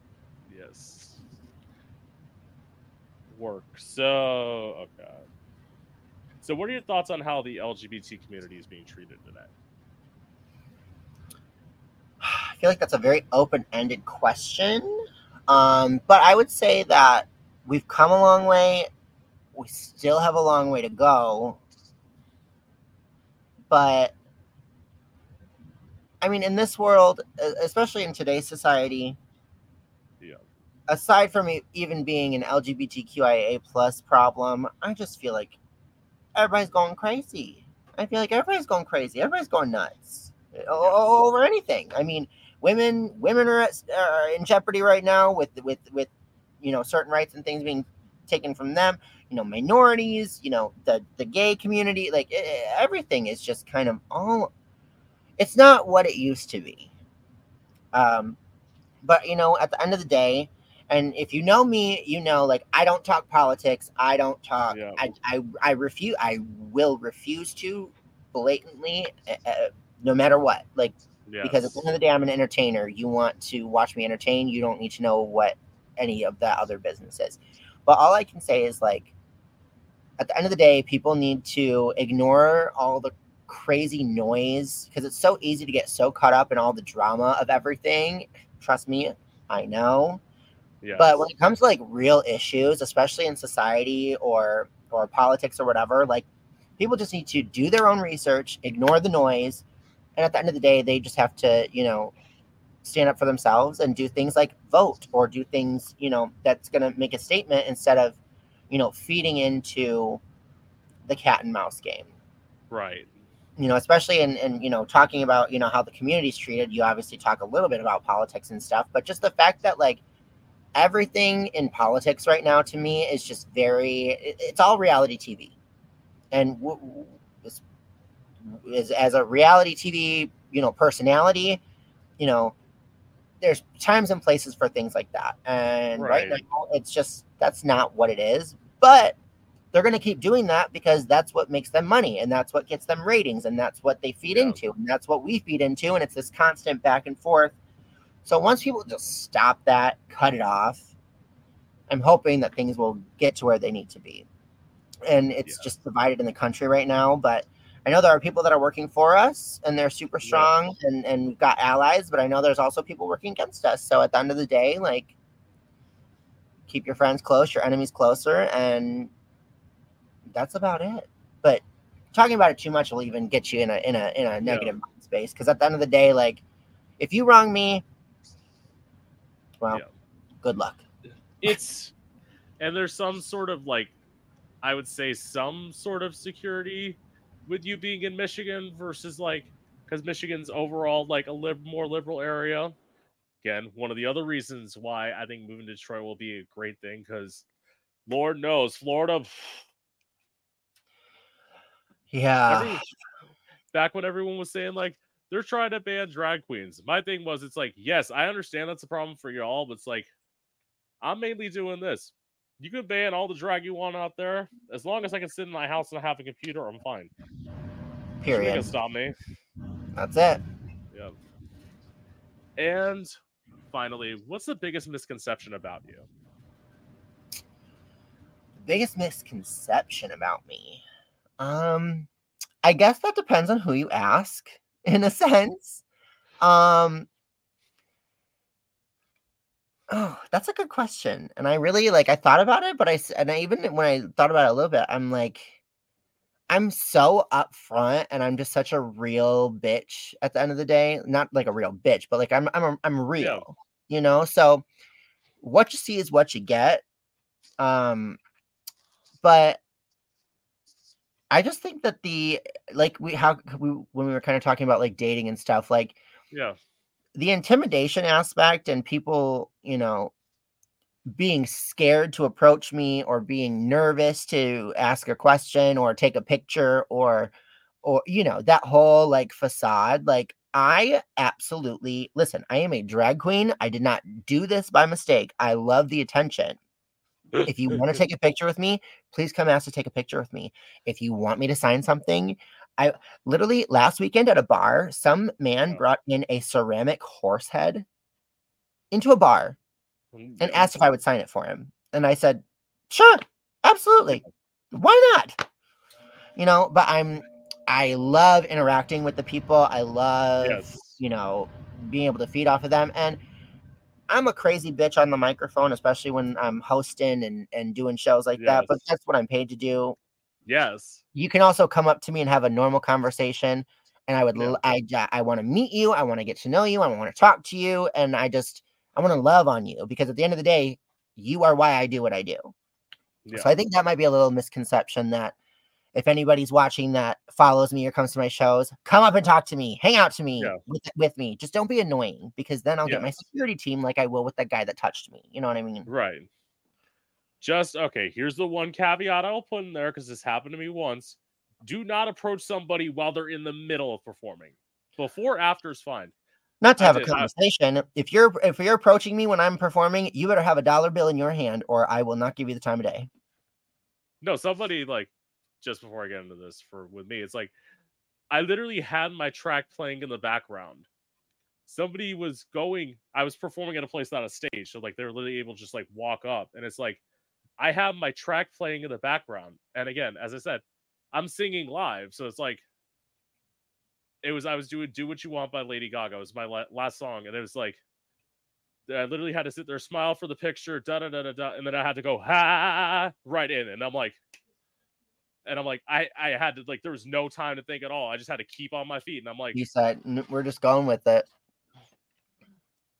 Yes. Work. So, okay. So, what are your thoughts on how the LGBT community is being treated today?
I feel like that's a very open-ended question. Um, but I would say that we've come a long way. We still have a long way to go. But I mean, in this world, especially in today's society. Aside from even being an LGBTQIA plus problem, I just feel like everybody's going crazy. I feel like everybody's going crazy. Everybody's going nuts over anything. I mean, women women are, at, are in jeopardy right now with with with you know certain rights and things being taken from them. You know, minorities. You know, the the gay community. Like everything is just kind of all. It's not what it used to be. Um, but you know, at the end of the day, and if you know me, you know, like I don't talk politics. I don't talk.
Yeah.
I, I I refuse. I will refuse to blatantly, uh, no matter what. Like
Yes.
because at the end of the day, I'm an entertainer. You want to watch me entertain. You don't need to know what any of that other business is. But all I can say is like, at the end of the day, people need to ignore all the crazy noise because it's so easy to get so caught up in all the drama of everything. Trust me, I know. But when it comes to like real issues, especially in society or or politics or whatever, like people just need to do their own research, ignore the noise, and at the end of the day, they just have to, you know, stand up for themselves and do things like vote or do things, you know, that's going to make a statement instead of, you know, feeding into the cat and mouse game
right.
you know, especially in, in you know talking about you know how the community's treated. You obviously talk a little bit about politics and stuff, but just the fact that like everything in politics right now to me is just very it's all reality TV, and w- w- as, as a reality TV you know personality, you know, there's times and places for things like that, and right,
Right.
now it's just that's not what it is, but they're going to keep doing that because that's what makes them money and that's what gets them ratings and that's what they feed
Yeah.
into and that's what we feed into and it's this constant back and forth so once people just stop that cut it off i'm hoping that things will get to where they need to be and it's
Yeah.
just divided in the country right now but i know there are people that are working for us and they're super
Yeah.
strong and and we've got allies but i know there's also people working against us so at the end of the day like keep your friends close your enemies closer and that's about it. But talking about it too much will even get you in a in a in a negative mind space. Because at the end of the day, like if you wrong me, well,
Yeah.
good luck.
It's and there's some sort of like I would say some sort of security with you being in Michigan versus like because Michigan's overall like a lib- more liberal area. Again, one of the other reasons why I think moving to Detroit will be a great thing because Lord knows, Florida.
Yeah.
Every, back when everyone was saying like they're trying to ban drag queens. My thing was, it's like, yes, I understand that's a problem for y'all, but it's like, I'm mainly doing this. You can ban all the drag you want out there. As long as I can sit in my house and have a computer, I'm fine.
Period.
You can stop me.
That's it.
Yeah. And finally, what's the biggest misconception about you?
The biggest misconception about me. Um, I guess that depends on who you ask, in a sense. Um, oh, that's a good question, and I really like. I thought about it, but I and I even when I thought about it a little bit, I'm like, I'm so upfront, and I'm just such a real bitch at the end of the day. Not like a real bitch, but like I'm I'm I'm real, yeah. you know. So what you see is what you get. Um, but I just think that the like we how we when we were kind of talking about like dating and stuff, like
yeah,
the intimidation aspect and people, you know, being scared to approach me or being nervous to ask a question or take a picture or or you know that whole like facade like i absolutely listen i am a drag queen. I did not do this by mistake. I love the attention. If you want to take a picture with me, please come ask to take a picture with me. If you want me to sign something, I literally last weekend at a bar, some man brought in a ceramic horse head into a bar and asked if I would sign it for him. And I said, sure, absolutely. Why not? You know, but I'm I love interacting with the people. I love, yes. you know, being able to feed off of them. And I'm a crazy bitch on the microphone, especially when I'm hosting and, and doing shows like yes. that. But that's what I'm paid to do.
Yes.
You can also come up to me and have a normal conversation. And I would, yeah. I, I want to meet you. I want to get to know you. I want to talk to you. And I just, I want to love on you because at the end of the day, you are why I do what I do. Yeah. So I think that might be a little misconception that if anybody's watching that follows me or comes to my shows, come up and talk to me, hang out to me yeah. with, with me. Just don't be annoying because then I'll yes. get my security team like I will with that guy that touched me. You know what I mean?
Right. Just okay. Here's the one caveat I'll put in there because this happened to me once. Do not approach somebody while they're in the middle of performing. Before, after is fine.
Not to have a conversation. I, if you're if you're approaching me when I'm performing, you better have a dollar bill in your hand, or I will not give you the time of day.
No, somebody like just before I get into this for with me. It's like I literally had my track playing in the background. Somebody was going, I was performing at a place not a stage. So like they're literally able to just like walk up. And it's like I have my track playing in the background. And again, as I said, I'm singing live. So it's like it was I was doing Do What You Want by Lady Gaga. It was my last song. And it was like I literally had to sit there, smile for the picture, da da da da da, and then I had to go ha right in, and I'm like, and I'm like, I I had to like there was no time to think at all. I just had to keep on my feet, and I'm like,
you said we're just going with it.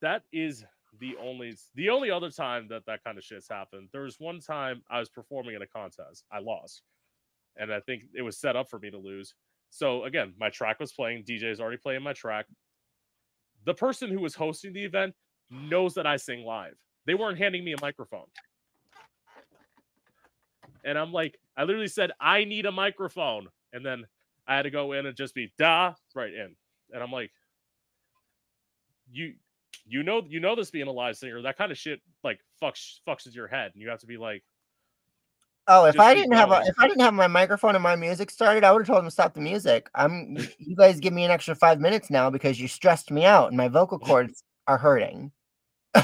That is the only the only other time that that kind of shit's happened. There was one time I was performing in a contest, I lost, and I think it was set up for me to lose. So again, my track was playing. DJ is already playing my track. The person who was hosting the event knows that I sing live. They weren't handing me a microphone. And I'm like, I literally said, I need a microphone. And then I had to go in and just be da right in. And I'm like, you you know you know this being a live singer, that kind of shit like fucks fucks with your head. And you have to be like
Oh, if I didn't have a, if I didn't have my microphone and my music started, I would have told him to stop the music. I'm you guys give me an extra five minutes now because you stressed me out and my vocal cords are hurting.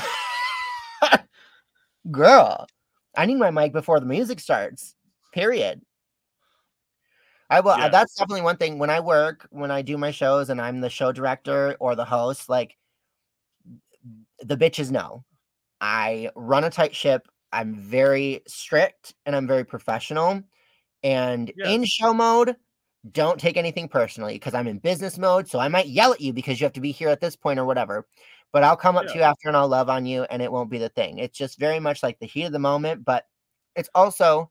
Girl. I need my mic before the music starts. Period. I will. Yes. That's definitely one thing. When I work, when I do my shows, and I'm the show director or the host, like the bitches know. I run a tight ship. I'm very strict and I'm very professional. And yes. in show mode, don't take anything personally because I'm in business mode. So I might yell at you because you have to be here at this point or whatever but I'll come up yeah. to you after and I'll love on you and it won't be the thing. It's just very much like the heat of the moment, but it's also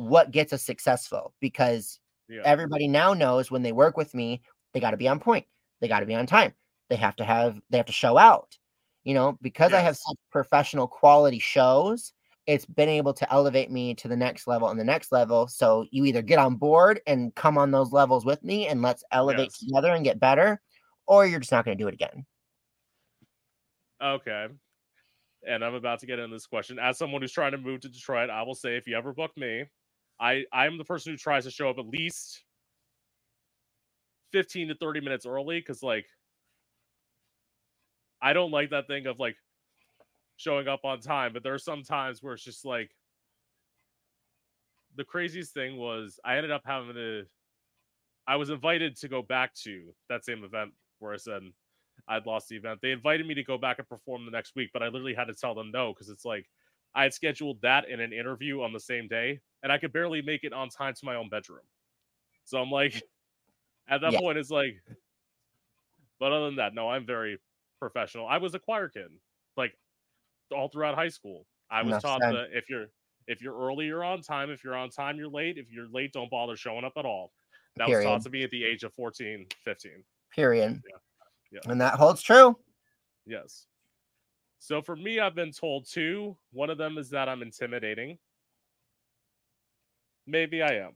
what gets us successful because yeah. everybody now knows when they work with me, they got to be on point. They got to be on time. They have to have they have to show out. You know, because yes. I have such professional quality shows, it's been able to elevate me to the next level and the next level. So you either get on board and come on those levels with me and let's elevate
Yes.
together and get better, or you're just not going to do it again.
Okay. And I'm about to get into this question. As someone who's trying to move to Detroit, I will say if you ever book me, I I'm the person who tries to show up at least 15 to 30 minutes early cuz like I don't like that thing of like showing up on time, but there are some times where it's just like the craziest thing was I ended up having to I was invited to go back to that same event where I said I'd lost the event. They invited me to go back and perform the next week, but I literally had to tell them no because it's like I had scheduled that in an interview on the same day, and I could barely make it on time to my own bedroom. So I'm like, at that
Yeah.
point, it's like, but other than that, no, I'm very professional. I was a choir kid, like all throughout high school. I was
Enough
taught that if you're if you're early, you're on time. If you're on time, you're late. If you're late, don't bother showing up at all. That was taught to me at the age of 14, 15.
Period.
Yeah.
And that holds true.
Yes. So for me, I've been told two. One of them is that I'm intimidating. Maybe I am.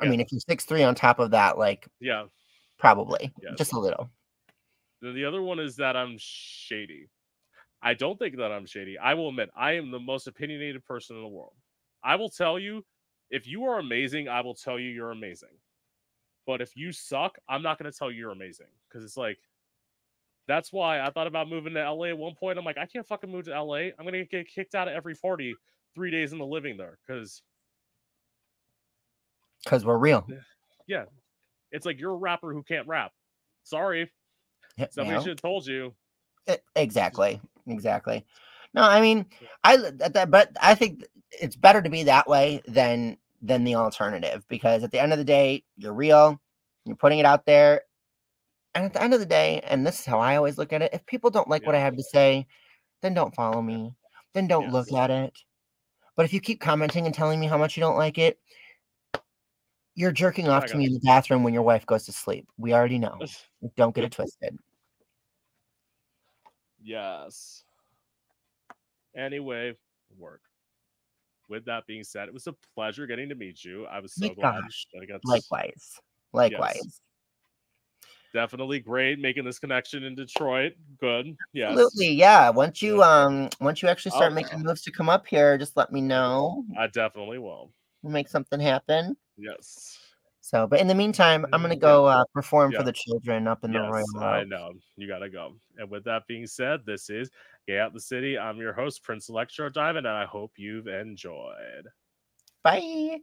I mean, if you're six three on top of that, like
yeah.
probably
Yes.
just a little.
The, the other one is that I'm shady. I don't think that I'm shady. I will admit, I am the most opinionated person in the world. I will tell you, if you are amazing, I will tell you you're amazing. But if you suck, I'm not going to tell you you're amazing because it's like, that's why I thought about moving to LA at one point. I'm like, I can't fucking move to LA. I'm going to get kicked out of every party three days in the living there because
Because we're real.
yeah, it's like you're a rapper who can't rap. Sorry, somebody should have told you.
Exactly. Exactly. No, I mean, I uh, that- but I think it's better to be that way than than the alternative because at the end of the day, you're real. You're putting it out there. And at the end of the day, and this is how I always look at it, if people don't like what I have to say, then don't follow me. Then don't look at it. But if you keep commenting and telling me how much you don't like it, you're jerking off to me in the bathroom when your wife goes to sleep. We already know. Don't get it twisted.
Yes. Anyway, work. With that being said, it was a pleasure getting to meet you. I was so glad I got
Likewise. Likewise.
Definitely great making this connection in Detroit. Good. Yes.
Absolutely. Yeah. Once you um once you actually start
Oh,
making moves to come up here, just let me know.
I definitely will.
We'll make something happen.
Yes.
So, but in the meantime, I'm gonna go uh, perform
Yeah.
for the children up in the
yes,
Royal.
I know. You gotta go. And with that being said, this is Gay Out the City. I'm your host, Prince Electro Diamond, and I hope you've enjoyed.
Bye.